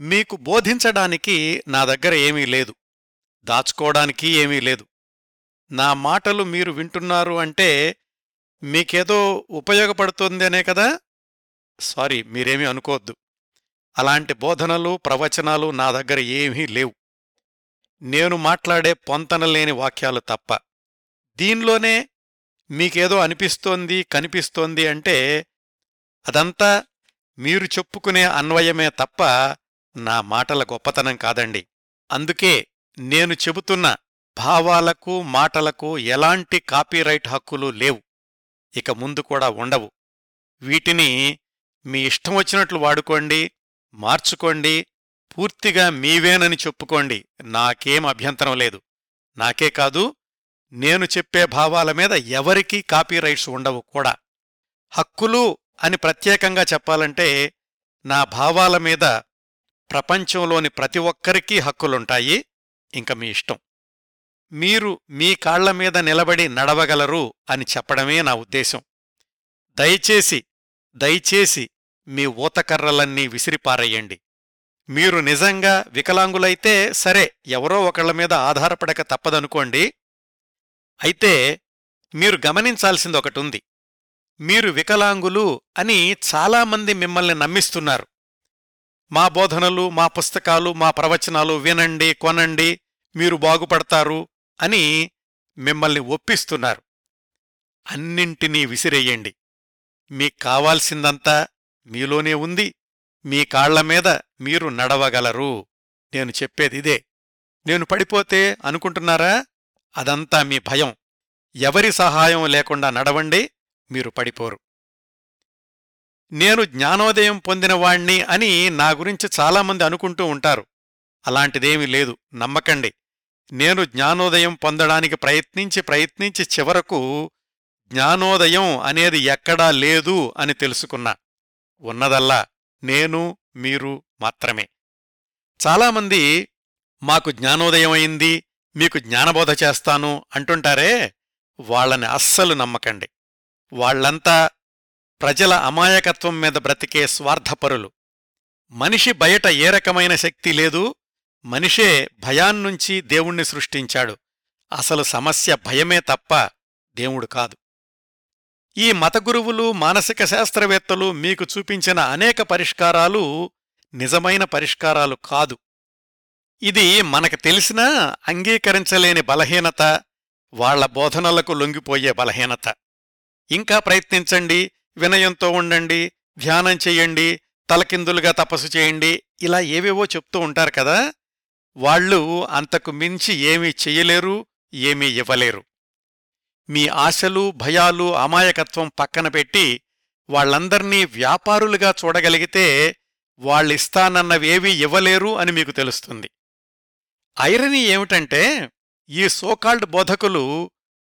మీకు బోధించడానికి నా దగ్గర ఏమీ లేదు. దాచుకోవడానికి ఏమీ లేదు. నా మాటలు మీరు వింటున్నారు అంటే మీకేదో ఉపయోగపడుతుంది అనే కదా? సారీ మీరేమీ అనుకోవద్దు. అలాంటి బోధనలు ప్రవచనాలు నా దగ్గర ఏమీ లేవు. నేను మాట్లాడే పొంతనలేని వాక్యాలు తప్ప. దీనిలోనే మీకేదో అనిపిస్తోంది కనిపిస్తోంది అంటే అదంతా మీరు చెప్పుకునే అన్వయమే తప్ప నా మాటల గొప్పతనం కాదండి. అందుకే నేను చెబుతున్న భావాలకు మాటలకు ఎలాంటి కాపీరైట్ హక్కులు లేవు. ఇక ముందు కూడా ఉండవు. వీటిని మీ ఇష్టం వచ్చినట్లు వాడుకోండి మార్చుకోండి పూర్తిగా మీవేనని చెప్పుకోండి. నాకేం అభ్యంతరం లేదు. నాకే కాదు నేను చెప్పే భావాల మీద ఎవరికీ కాపీరైట్స్ ఉండవు కూడా. హక్కులు అని ప్రత్యేకంగా చెప్పాలంటే నా భావాల మీద ప్రపంచంలోని ప్రతి ఒక్కరికీ హక్కులుంటాయి. ఇంక మీ ఇష్టం. మీరు మీ కాళ్ళ మీద నిలబడి నడవగలరు అని చెప్పడమే నా ఉద్దేశం. దయచేసి దయచేసి మీ ఊతకర్రలన్నీ విసిరిపారేయండి. మీరు నిజంగా వికలాంగులైతే సరే ఎవరో ఒకళ్ళ మీద ఆధారపడక తప్పదనుకోండి. అయితే మీరు గమనించాల్సిందొకటుంది. మీరు వికలాంగులు అని చాలామంది మిమ్మల్ని నమ్మిస్తున్నారు. మా బోధనలు మా పుస్తకాలు మా ప్రవచనాలు వినండి కొనండి మీరు బాగుపడతారు అని మిమ్మల్ని ఒప్పిస్తున్నారు. అన్నింటినీ విసిరేయండి. మీకు కావాల్సిందంతా మీలోనే ఉంది. మీ కాళ్ళ మీద మీరు నడవగలరు. నేను చెప్పేదిదే నేను పడిపోతే అనుకుంటున్నారా? అదంతా మీ భయం. ఎవరి సహాయం లేకుండా నడవండి మీరు పడిపోరు. నేను జ్ఞానోదయం పొందినవాణ్ణి అని నా గురించి చాలామంది అనుకుంటూ ఉంటారు. అలాంటిదేమీ లేదు. నమ్మకండి. నేను జ్ఞానోదయం పొందడానికి ప్రయత్నించి ప్రయత్నించి చివరకు జ్ఞానోదయం అనేది ఎక్కడా లేదు అని తెలుసుకున్నా. ఉన్నదల్లా నేను మీరు మాత్రమే. చాలామంది మాకు జ్ఞానోదయం అయింది మీకు జ్ఞానబోధ చేస్తాను అంటుంటారే? వాళ్ళని అస్సలు నమ్మకండి. వాళ్ళంతా ప్రజల అమాయకత్వం మీద బ్రతికే స్వార్థపరులు. మనిషి బయట ఏ రకమైన శక్తి లేదు మనిషే భయాన్నుంచి దేవుణ్ణి సృష్టించాడు. అసలు సమస్య భయమే తప్ప దేవుడు కాదు. ఈ మతగురువులు మానసిక శాస్త్రవేత్తలు మీకు చూపించిన అనేక పరిష్కారాలు నిజమైన పరిష్కారాలు కాదు. ఇది మనకు తెలిసినా అంగీకరించలేని బలహీనత వాళ్ళ బోధనలకు లొంగిపోయే బలహీనత. ఇంకా ప్రయత్నించండి వినయంతో ఉండండి ధ్యానం చెయ్యండి తలకిందులుగా తపస్సు చేయండి ఇలా ఏవేవో చెప్తూ ఉంటారు కదా. వాళ్ళు అంతకు మించి ఏమీ చెయ్యలేరు ఏమీ ఇవ్వలేరు. మీ ఆశలు భయాలు అమాయకత్వం పక్కన పెట్టి వాళ్ళందర్నీ వ్యాపారులుగా చూడగలిగితే వాళ్ళిస్తానన్నవేవీ ఇవ్వలేరు అని మీకు తెలుస్తుంది. ఐరనీ ఏమిటంటే ఈ సోకాల్డ్ బోధకులు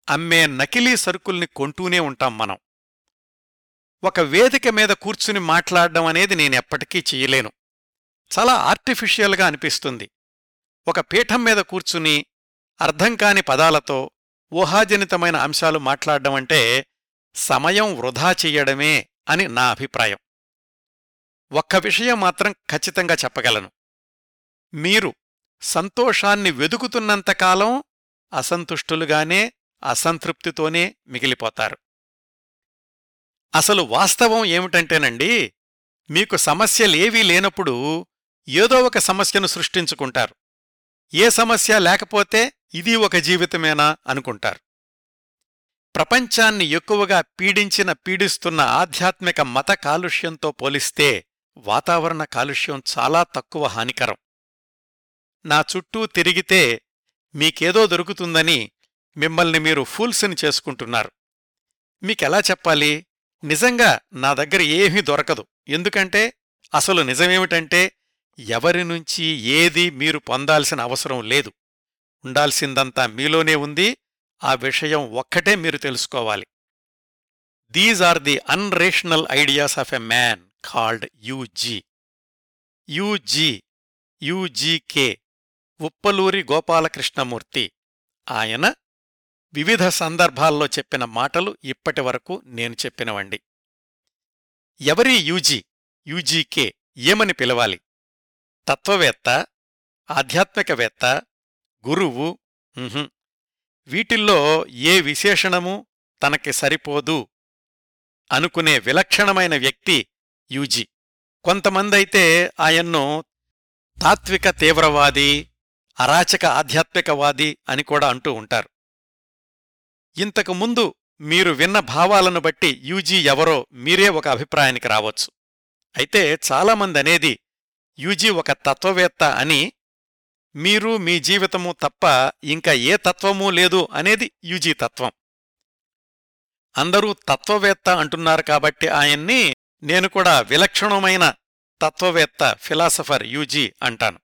అమ్మే నకిలీ సరుకుల్ని కొంటూనే ఉంటాం మనం. ఒక వేదిక మీద కూర్చుని మాట్లాడడం అనేది నేనెప్పటికీ చెయ్యలేను చాలా ఆర్టిఫిషియల్గా అనిపిస్తుంది. ఒక పీఠం మీద కూర్చుని అర్థం కాని పదాలతో ఊహాజనితమైన అంశాలు మాట్లాడడం అంటే సమయం వృధా చెయ్యడమే అని నా అభిప్రాయం. ఒక్క విషయం మాత్రం ఖచ్చితంగా చెప్పగలను. మీరు సంతోషాన్ని వెదుకుతున్నంతకాలం అసంతుష్టులుగానే అసంతృప్తితోనే మిగిలిపోతారు. అసలు వాస్తవం ఏమిటంటేనండి మీకు సమస్యలేవీ లేనప్పుడు ఏదో ఒక సమస్యను సృష్టించుకుంటారు. ఏ సమస్య లేకపోతే ఇది ఒక జీవితమేనా అనుకుంటారు. ప్రపంచాన్ని ఎక్కువగా పీడించిన పీడిస్తున్న ఆధ్యాత్మిక మత కాలుష్యంతో పోలిస్తే వాతావరణ కాలుష్యం చాలా తక్కువ హానికరం. నా చుట్టూ తిరిగితే మీకేదో దొరుకుతుందని మిమ్మల్ని మీరు ఫూల్స్ని చేసుకుంటున్నారు. మీకెలా చెప్పాలి? నిజంగా నా దగ్గర ఏమీ దొరకదు. ఎందుకంటే అసలు నిజమేమిటంటే ఎవరి నుంచి ఏది మీరు పొందాల్సిన అవసరం లేదు. ఉండాల్సిందంతా మీలోనే ఉంది. ఆ విషయం ఒక్కటే మీరు తెలుసుకోవాలి. These are the unrational ideas of a man called UG UG UGK Uppaluri Gopalakrishnamurti. ఆయన వివిధ సందర్భాల్లో చెప్పిన మాటలు ఇప్పటి వరకు నేను చెప్పినవండి. ఎవరి యూజీ యూజీకే ఏమని పిలవాలి? తత్వవేత్త ఆధ్యాత్మికవేత్త గురువు వీటిల్లో ఏ విశేషణము తనకి సరిపోదు అనుకునే విలక్షణమైన వ్యక్తి యూజీ. కొంతమందైతే ఆయన్ను తాత్విక తీవ్రవాది అరాచక ఆధ్యాత్మికవాది అని కూడా అంటూ ఉంటారు. ఇంతకు ముందు మీరు విన్న భావాలను బట్టి యూజీ ఎవరో మీరే ఒక అభిప్రాయానికి రావచ్చు. అయితే చాలామంది అనేది యూజీ ఒక తత్వవేత్త అని మీరు మీ జీవితము తప్ప ఇంకా ఏ తత్వమూ లేదు అనేది యూజీ తత్వం. అందరూ తత్వవేత్త అంటున్నారు కాబట్టి ఆయన్ని నేను కూడా విలక్షణమైన తత్వవేత్త ఫిలాసఫర్ యూజీ అంటాను.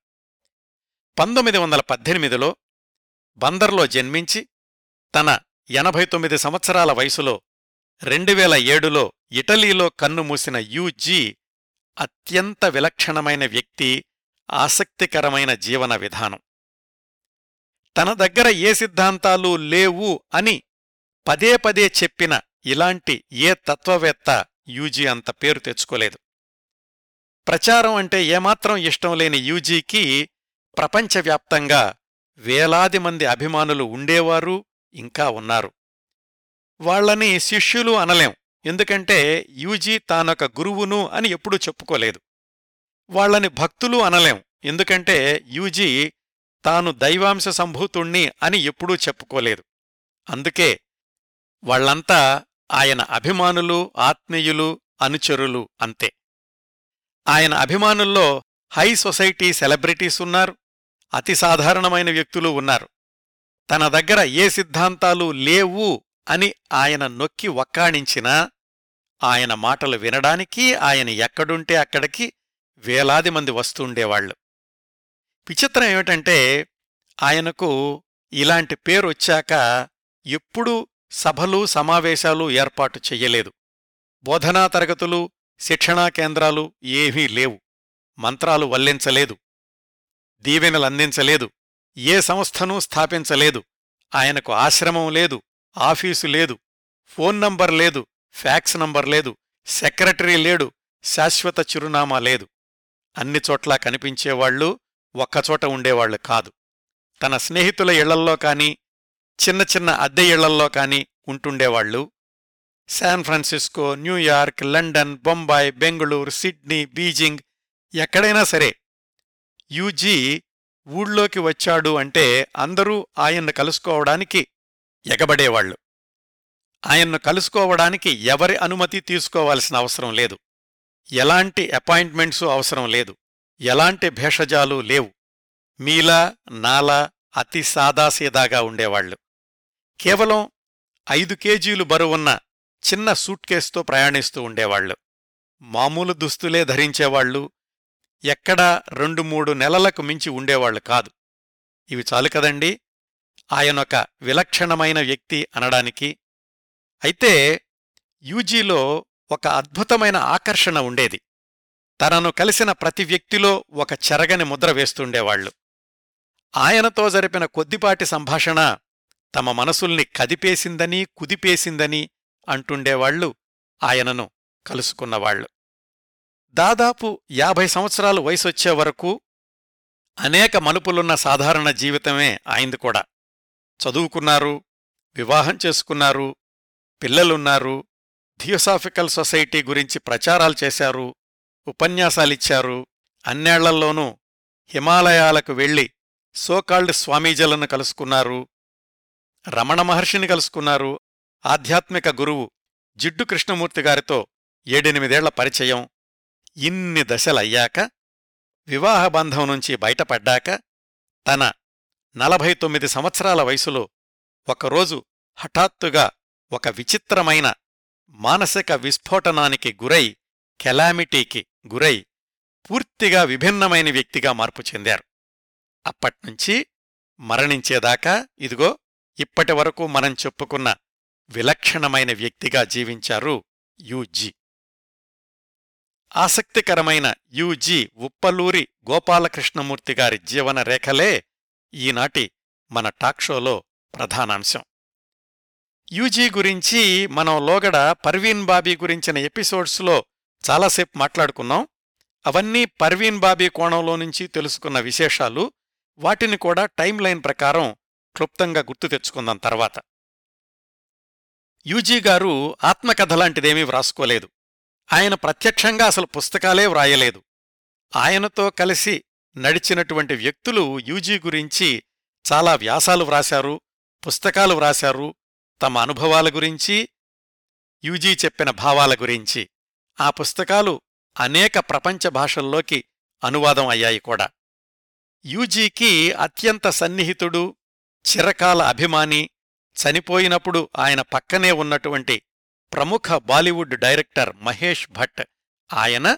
పంతొమ్మిది వందల పద్దెనిమిదిలో బందర్లో జన్మించి తన ఎనభై తొమ్మిది సంవత్సరాల వయసులో రెండువేల ఏడులో ఇటలీలో కన్నుమూసిన యూజీ అత్యంత విలక్షణమైన వ్యక్తి ఆసక్తికరమైన జీవన విధానం. తన దగ్గర ఏ సిద్ధాంతాలు లేవు అని పదే పదే చెప్పిన ఇలాంటి ఏ తత్వవేత్త యూజీ అంత పేరు తెచ్చుకోలేదు. ప్రచారం అంటే ఏమాత్రం ఇష్టం లేని యూజీకి ప్రపంచవ్యాప్తంగా వేలాది మంది అభిమానులు ఉండేవారు ఇంకా ఉన్నారు. వాళ్ళని శిష్యులు అనలేం. ఎందుకంటే యూజీ తానొక గురువును అని ఎప్పుడూ చెప్పుకోలేదు. వాళ్ళని భక్తులు అనలేం. ఎందుకంటే యూజీ తాను దైవాంశ సంభూతుణ్ణి అని ఎప్పుడూ చెప్పుకోలేదు. అందుకే వాళ్ళంతా ఆయన అభిమానులు ఆత్మీయులు అనుచరులు అంతే. ఆయన అభిమానుల్లో హై సొసైటీ సెలబ్రిటీస్ ఉన్నారు. అతి సాధారణమైన వ్యక్తులు ఉన్నారు. తన దగ్గర ఏ సిద్ధాంతాలు లేవు అని ఆయన నొక్కి వక్కాణించినా ఆయన మాటలు వినడానికి ఆయన ఎక్కడుంటే అక్కడికి వేలాది మంది వస్తుండేవాళ్ళు విచిత్రం ఏమిటంటే ఆయనకు ఇలాంటి పేరొచ్చాక ఎప్పుడూ సభలు సమావేశాలు ఏర్పాటు చెయ్యలేదు. బోధనా తరగతులు శిక్షణా కేంద్రాలు ఏవీ లేవు. మంత్రాలు వల్లించలేదు. దీవెనలందించలేదు ఏ సంస్థనూ స్థాపించలేదు. ఆయనకు ఆశ్రమం లేదు ఆఫీసు లేదు ఫోన్ నంబర్ లేదు ఫ్యాక్స్ నంబర్ లేదు సెక్రటరీ లేడు శాశ్వత చిరునామా లేదు. అన్ని చోట్లా కనిపించేవాళ్ళు ఒక్కచోట ఉండేవాళ్ళు కాదు. తన స్నేహితుల ఇళ్ళల్లో కాని చిన్న చిన్న అద్దె ఇళ్ళల్లో కాని ఉంటుండేవాళ్ళు San Francisco New York London Bombay Bengaluru Sydney Beijing ఎక్కడైనా సరే యూజీ ఊళ్ళోకి వచ్చాడు అంటే అందరూ ఆయన్ను కలుసుకోవడానికి ఎగబడేవాళ్ళు ఆయన్ను కలుసుకోవడానికి ఎవరి అనుమతి తీసుకోవాల్సిన అవసరం లేదు. ఎలాంటి అపాయింట్మెంట్సు అవసరం లేదు. ఎలాంటి భేషజాలు లేవు. మీలా నాలా అతి సాదాసీదాగా ఉండేవాళ్ళు కేవలం ఐదు కేజీలు బరువున్న చిన్న సూట్కేస్తో ప్రయాణిస్తూ ఉండేవాళ్ళు మామూలు దుస్తులే ధరించేవాళ్ళు ఎక్కడా రెండు మూడు నెలలకు మించి ఉండేవాళ్ళు కాదు. ఇవి చాలు కదండి? ఆయనొక విలక్షణమైన వ్యక్తి అనడానికి. అయితే యూజీలో ఒక అద్భుతమైన ఆకర్షణ ఉండేది. తనను కలిసిన ప్రతి వ్యక్తిలో ఒక చెరగని ముద్ర వేస్తుండేవాళ్ళు ఆయనతో జరిపిన కొద్దిపాటి సంభాషణ తమ మనసుల్ని కదిపేసిందని కుదిపేసిందని అంటుండేవాళ్ళు ఆయనను కలుసుకున్నవాళ్ళు దాదాపు యాభై సంవత్సరాలు వయసొచ్చే వరకు అనేక మలుపులున్న సాధారణ జీవితమే ఆయింది కూడా. చదువుకున్నారు వివాహం చేసుకున్నారు పిల్లలున్నారు థియోసాఫికల్ సొసైటీ గురించి ప్రచారాలు చేశారు ఉపన్యాసాలిచ్చారు అన్నేళ్ళల్లోనూ హిమాలయాలకు వెళ్ళి సోకాల్డ్ స్వామీజీలను కలుసుకున్నారు రమణ మహర్షిని కలుసుకున్నారు ఆధ్యాత్మిక గురువు జిడ్డు కృష్ణమూర్తి గారితో ఏడెనిమిదేళ్ళ పరిచయం ఇన్ని దశలయ్యాక వివాహబంధం నుంచి బయటపడ్డాక తన నలభై తొమ్మిది సంవత్సరాల వయసులో ఒకరోజు హఠాత్తుగా ఒక విచిత్రమైన మానసిక విస్ఫోటనానికి గురై కెలామిటీకి గురై పూర్తిగా విభిన్నమైన వ్యక్తిగా మార్పు చెందారు. అప్పట్నుంచి మరణించేదాకా ఇదిగో ఇప్పటి వరకు మనం చెప్పుకున్న విలక్షణమైన వ్యక్తిగా జీవించారు యూజీ. ఆసక్తికరమైన యుజి ఉప్పలూరి గోపాలకృష్ణమూర్తి గారి జీవన రేఖలే ఈనాటి మన టాక్షోలో ప్రధానాంశం. యూజీ గురించి మనం లోగడ పర్వీన్ బాబీ గురించిన ఎపిసోడ్స్లో చాలాసేపు మాట్లాడుకున్నాం. అవన్నీ పర్వీన్ బాబీ కోణంలో నుంచి తెలుసుకున్న విశేషాలు వాటిని కూడా టైం లైన్ ప్రకారం క్లుప్తంగా గుర్తు తెచ్చుకుందాం తర్వాత. యూజీ గారు ఆత్మకథ లాంటిదేమీ వ్రాసుకోలేదు. ఆయన ప్రత్యక్షంగా అసలు పుస్తకాలే వ్రాయలేదు. ఆయనతో కలిసి నడిచినటువంటి వ్యక్తులు యూజీ గురించి చాలా వ్యాసాలు వ్రాశారు పుస్తకాలు వ్రాశారు. తమ అనుభవాల గురించి యూజీ చెప్పిన భావాల గురించి. ఆ పుస్తకాలు అనేక ప్రపంచ భాషల్లోకి అనువాదం అయ్యాయి కూడా. యూజీకి అత్యంత సన్నిహితుడు చిరకాల అభిమాని చనిపోయినప్పుడు ఆయన పక్కనే ఉన్నటువంటి ప్రముఖ బాలీవుడ్ డైరెక్టర్ మహేష్ భట్. ఆయన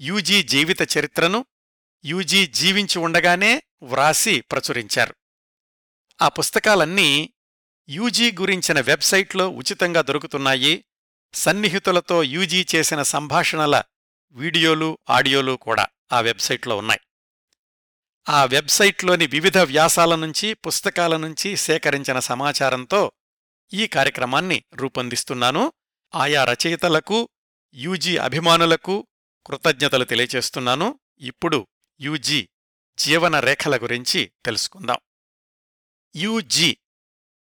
యూజీ జీవిత చరిత్రను యూజీ జీవించి ఉండగానే వ్రాసి ప్రచురించారు. ఆ పుస్తకాలన్నీ యూజీ గురించిన వెబ్సైట్లో ఉచితంగా దొరుకుతున్నాయి. సన్నిహితులతో యూజీ చేసిన సంభాషణల వీడియోలు ఆడియోలు కూడా ఆ వెబ్సైట్లో ఉన్నాయి. ఆ వెబ్సైట్లోని వివిధ వ్యాసాల నుంచి పుస్తకాల నుంచి సేకరించిన సమాచారంతో ఈ కార్యక్రమాన్ని రూపొందిస్తున్నాను. ఆయా రచయితలకు యూజీ అభిమానులకు కృతజ్ఞతలు తెలియచేస్తున్నాను ఇప్పుడు యూజీ జీవన రేఖల గురించి తెలుసుకుందాం. యూజీ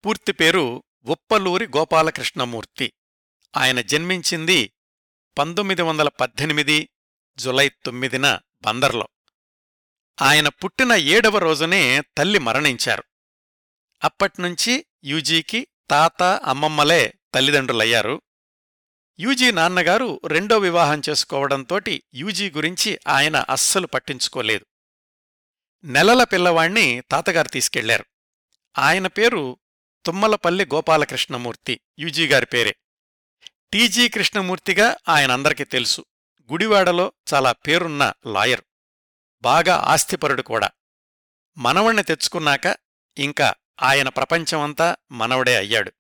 పూర్తి పేరు ఉప్పలూరి గోపాలకృష్ణమూర్తి. ఆయన జన్మించింది పంతొమ్మిది వందల పద్దెనిమిది జులై తొమ్మిదిన బందర్లో. ఆయన పుట్టిన ఏడవ రోజునే తల్లి మరణించారు. అప్పట్నుంచి యూజీకి తాత అమ్మమ్మలే తల్లిదండ్రులయ్యారు. యూజీ నాన్నగారు రెండో వివాహం చేసుకోవడంతోటి యూజీ గురించి ఆయన అస్సలు పట్టించుకోలేదు. నెలల పిల్లవాణ్ణి తాతగారు తీసుకెళ్ళారు. ఆయన పేరు తుమ్మలపల్లి గోపాలకృష్ణమూర్తి యూజీ గారి పేరే. టీజీ కృష్ణమూర్తిగా ఆయనందరికీ తెలుసు. గుడివాడలో చాలా పేరున్న లాయర్. బాగా ఆస్తిపరుడు కూడా. మనవణ్ణి తెచ్చుకున్నాక ఇంకా ఆయన ప్రపంచమంతా మనవడే అయ్యాడు.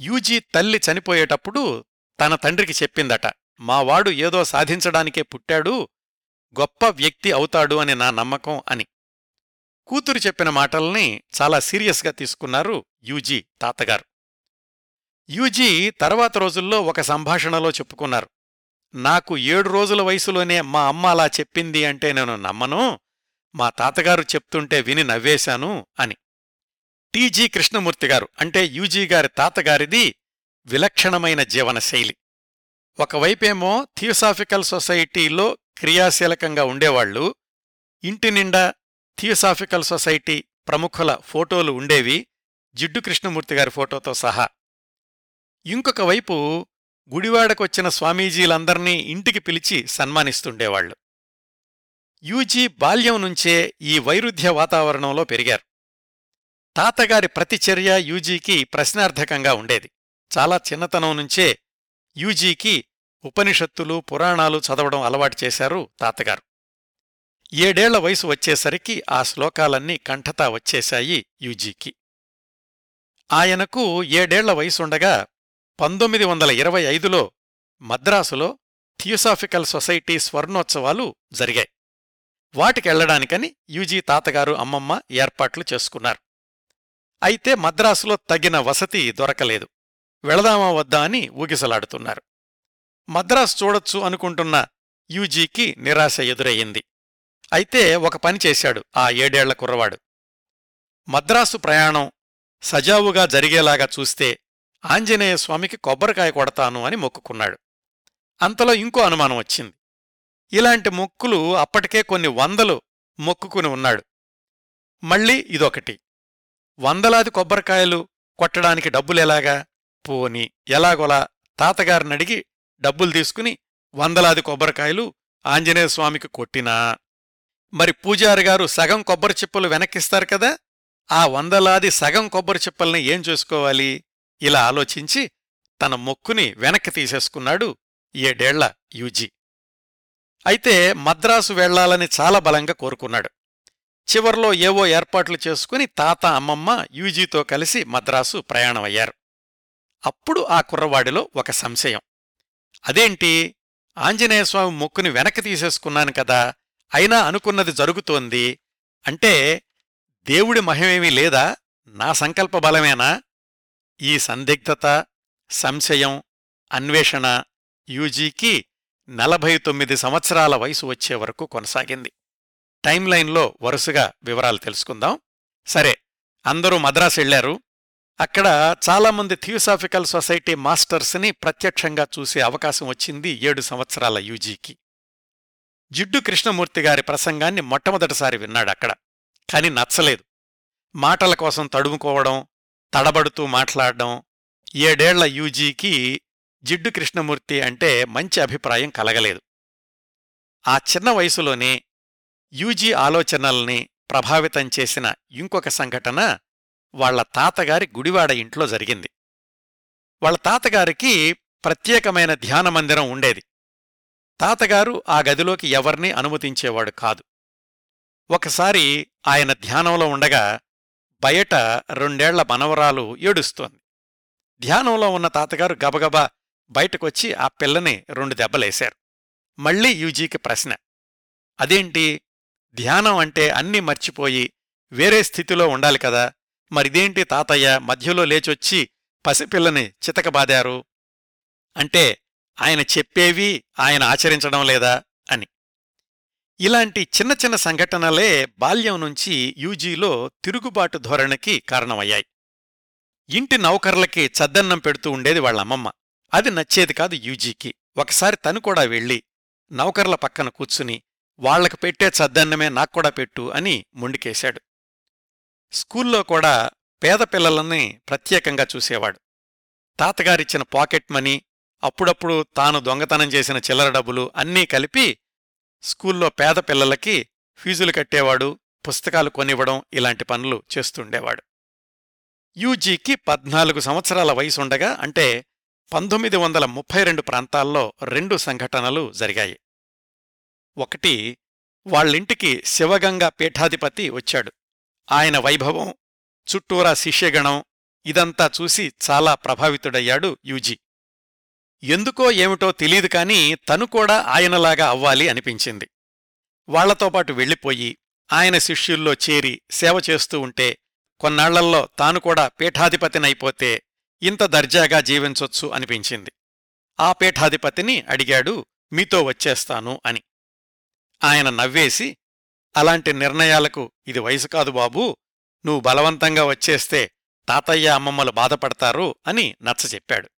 యూజీ తల్లి చనిపోయేటప్పుడు తన తండ్రికి చెప్పిందట మావాడు ఏదో సాధించడానికే పుట్టాడు గొప్ప వ్యక్తి అవుతాడు అని నా నమ్మకం అని. కూతురు చెప్పిన మాటల్ని చాలా సీరియస్గా తీసుకున్నారు యూజీ తాతగారు. యూజీ తర్వాత రోజుల్లో ఒక సంభాషణలో చెప్పుకున్నారు నాకు ఏడు రోజుల వయసులోనే మా అమ్మ అలా చెప్పింది అంటే నేను నమ్మను మా తాతగారు చెప్తుంటే విని నవ్వేశాను అని. టీజీ కృష్ణమూర్తి గారు అంటే యూజీ గారి తాతగారిది విలక్షణమైన జీవనశైలి ఒకవైపేమో థియోసాఫికల్ సొసైటీలో క్రియాశీలకంగా ఉండేవాళ్ళు ఇంటి నిండా థియోసాఫికల్ సొసైటీ ప్రముఖుల ఫోటోలు ఉండేవి జిడ్డు కృష్ణమూర్తి గారి ఫోటోతో సహా. ఇంకొక వైపు గుడివాడకొచ్చిన స్వామీజీలందర్నీ ఇంటికి పిలిచి సన్మానిస్తుండేవాళ్ళు యూజీ బాల్యం నుంచే ఈ వైరుధ్య వాతావరణంలో పెరిగారు. తాతగారి ప్రతిచర్య యూజీకి ప్రశ్నార్థకంగా ఉండేది. చాలా చిన్నతనం నుంచే యూజీకి ఉపనిషత్తులు పురాణాలు చదవడం అలవాటు చేశారు తాతగారు. ఏడేళ్ళ వయసు వచ్చేసరికి ఆ శ్లోకాలన్నీ కంఠతా వచ్చేశాయి యూజీకి. ఆయనకు ఏడేళ్ళ వయసుండగా పంతొమ్మిది వందల ఇరవై ఐదులో మద్రాసులో థియోసాఫికల్ సొసైటీ స్వర్ణోత్సవాలు జరిగాయి. వాటికెళ్ళడానికని యూజీ తాతగారు అమ్మమ్మ ఏర్పాట్లు చేసుకున్నారు. అయితే మద్రాసులో తగిన వసతి దొరకలేదు. వెళదామా వద్దా అని ఊగిసలాడుతున్నారు. మద్రాసు చూడొచ్చు అనుకుంటున్న యూజీకి నిరాశ ఎదురయ్యింది. అయితే ఒక పని చేశాడు ఆ ఏడేళ్ళ కుర్రవాడు. మద్రాసు ప్రయాణం సజావుగా జరిగేలాగా చూస్తే ఆంజనేయ స్వామికి కొబ్బరికాయ కొడతాను అని మొక్కుకున్నాడు. అంతలో ఇంకో అనుమానం వచ్చింది. ఇలాంటి మొక్కులు అప్పటికే కొన్ని వందలు మొక్కుకుని ఉన్నాడు. మళ్ళీ ఇదొకటి. వందలాది కొబ్బరికాయలు కొట్టడానికి డబ్బులెలాగా పోని ఎలాగోలా తాతగారినడిగి డబ్బులు తీసుకుని వందలాది కొబ్బరికాయలు ఆంజనేయస్వామికి కొట్టినా. మరి పూజారి గారు సగం కొబ్బరి చిప్పలు వెనక్కిస్తారు కదా ఆ వందలాది సగం కొబ్బరి చిప్పల్ని ఏం చేసుకోవాలి? ఇలా ఆలోచించి తన మొక్కుని వెనక్కి తీసేసుకున్నాడు ఏడేళ్ళ యూజీ. అయితే మద్రాసు వెళ్ళాలని చాలా బలంగా కోరుకున్నాడు. చివర్లో ఏవో ఏర్పాట్లు చేసుకుని తాత అమ్మమ్మ యూజీతో కలిసి మద్రాసు ప్రయాణమయ్యారు. అప్పుడు ఆ కుర్రవాడిలో ఒక సంశయం. అదేంటి? ఆంజనేయస్వామి మొక్కుని వెనక్కి తీసేసుకున్నాను కదా అయినా అనుకున్నది జరుగుతోంది. అంటే దేవుడి మహమేమీ లేదా? నా సంకల్ప బలమేనా? ఈ సందిగ్ధత సంశయం అన్వేషణ యూజీకి నలభై తొమ్మిది సంవత్సరాల వయసు వచ్చే వరకు కొనసాగింది. టైంలైన్లో వరుసగా వివరాలు తెలుసుకుందాం. సరే అందరూ మద్రాసు వెళ్ళారు అక్కడ చాలామంది థియోసాఫికల్ సొసైటీ మాస్టర్స్ని ప్రత్యక్షంగా చూసే అవకాశం వచ్చింది ఏడు సంవత్సరాల యూజీకి. జిడ్డు కృష్ణమూర్తి గారి ప్రసంగాన్ని మొట్టమొదటిసారి విన్నాడక్కడ కాని నచ్చలేదు. మాటల కోసం తడుముకోవడం తడబడుతూ మాట్లాడడం ఏడేళ్ళ యూజీకి జిడ్డు కృష్ణమూర్తి అంటే మంచి అభిప్రాయం కలగలేదు. ఆ చిన్న వయసులోనే యూజీ ఆలోచనల్ని ప్రభావితం చేసిన ఇంకొక సంఘటన వాళ్ళ తాతగారి గుడివాడ ఇంట్లో జరిగింది. వాళ్ళ తాతగారికి ప్రత్యేకమైన ధ్యాన మందిరం ఉండేది. తాతగారు ఆ గదిలోకి ఎవర్నీ అనుమతించేవాడు కాదు. ఒకసారి ఆయన ధ్యానంలో ఉండగా బయట రెండేళ్ళ మనవరాలు ఏడుస్తోంది. ధ్యానంలో ఉన్న తాతగారు గబగబా బయటకొచ్చి ఆ పిల్లని రెండు దెబ్బలేశారు. మళ్ళీ యూజీకి ప్రశ్న అదేంటి ధ్యానం అంటే అన్నీ మర్చిపోయి వేరే స్థితిలో ఉండాలి కదా. మరిదేంటి తాతయ్య మధ్యలో లేచొచ్చి పసిపిల్లని చితకబాదారు? అంటే ఆయన చెప్పేవి ఆయన ఆచరించడం లేదా? అని. ఇలాంటి చిన్న చిన్న సంఘటనలే బాల్యం నుంచి యూజీలో తిరుగుబాటు ధోరణికి కారణమయ్యాయి. ఇంటి నౌకర్లకి చద్దన్నం పెడుతూ ఉండేది వాళ్ళమ్మమ్మ. అది నచ్చేది కాదు యూజీకి. ఒకసారి తను కూడా వెళ్ళి నౌకర్ల పక్కన కూర్చుని వాళ్ళకు పెట్టే చద్దన్నమే నాక్కూడా పెట్టు అని మొండికేశాడు. స్కూల్లో కూడా పేద పిల్లలని ప్రత్యేకంగా చూసేవాడు. తాతగారిచ్చిన పాకెట్ మనీ అప్పుడప్పుడు తాను దొంగతనం చేసిన చిల్లర డబ్బులు అన్నీ కలిపి స్కూల్లో పేద పిల్లలకి ఫీజులు కట్టేవాడు పుస్తకాలు కొనివ్వడం ఇలాంటి పనులు చేస్తుండేవాడు. యూజీకి పద్నాలుగు సంవత్సరాల వయసుండగా అంటే పంతొమ్మిది వందల ముప్పై రెండు ప్రాంతాల్లో రెండు సంఘటనలు జరిగాయి. ఒకటి వాళ్ళింటికి శివగంగా పీఠాధిపతి వచ్చాడు. ఆయన వైభవం చుట్టూరా శిష్యగణం ఇదంతా చూసి చాలా ప్రభావితుడయ్యాడు యూజీ. ఎందుకో ఏమిటో తెలీదు కాని తను కూడా ఆయనలాగా అవ్వాలి అనిపించింది. వాళ్ళతో పాటు వెళ్ళిపోయి ఆయన శిష్యుల్లో చేరి సేవ చేస్తూ ఉంటే కొన్నాళ్ళల్లో తాను కూడా పీఠాధిపతినైపోతే ఇంత దర్జాగా జీవించొచ్చు అనిపించింది. ఆ పీఠాధిపతిని అడిగాడు మీతో వచ్చేస్తాను అని. ఆయన నవ్వేసి అలాంటి నిర్ణయాలకు ఇది వయసు కాదు బాబూ నువ్వు బలవంతంగా వచ్చేస్తే తాతయ్య అమ్మమ్మలు బాధపడతారు అని నచ్చచెప్పాడు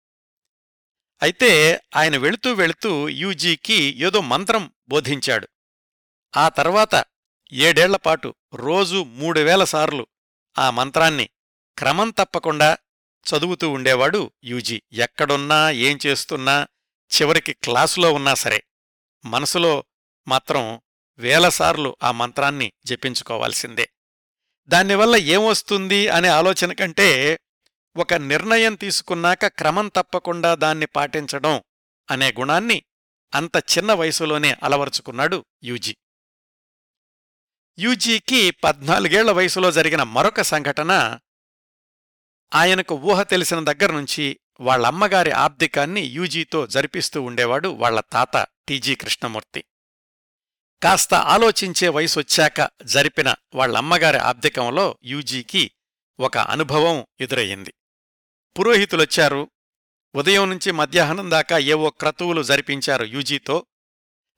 అయితే ఆయన వెళుతూ వెళుతూ యూజీకి ఏదో మంత్రం బోధించాడు. ఆ తర్వాత ఏడేళ్ళపాటు రోజూ మూడు వేల సార్లు ఆ మంత్రాన్ని క్రమం తప్పకుండా చదువుతూ ఉండేవాడు యూజీ. ఎక్కడున్నా ఏం చేస్తున్నా చివరికి క్లాసులో ఉన్నా సరే మనసులో మాత్రం వేలసార్లు ఆ మంత్రాన్ని జపించుకోవాల్సిందే. దానివల్ల ఏమొస్తుంది అనే ఆలోచన కంటే ఒక నిర్ణయం తీసుకున్నాక క్రమం తప్పకుండా దాన్ని పాటించడం అనే గుణాన్ని అంత చిన్న వయసులోనే అలవరుచుకున్నాడు యూజీ. యూజీకి పద్నాలుగేళ్ళ వయసులో జరిగిన మరొక సంఘటన ఆయనకు ఊహ తెలిసిన దగ్గర్నుంచి వాళ్ళమ్మగారి ఆబ్దికాన్ని యూజీతో జరిపిస్తూ ఉండేవాడు వాళ్ళ తాత టీజీ కృష్ణమూర్తి. కాస్త ఆలోచించే వయసు వచ్చాక జరిపిన వాళ్ళమ్మగారి ఆబ్దికంలో యూజీకి ఒక అనుభవం ఎదురయ్యింది. పురోహితులొచ్చారు. ఉదయం నుంచి మధ్యాహ్నం దాకా ఏవో క్రతువులు జరిపించారు యూజీతో.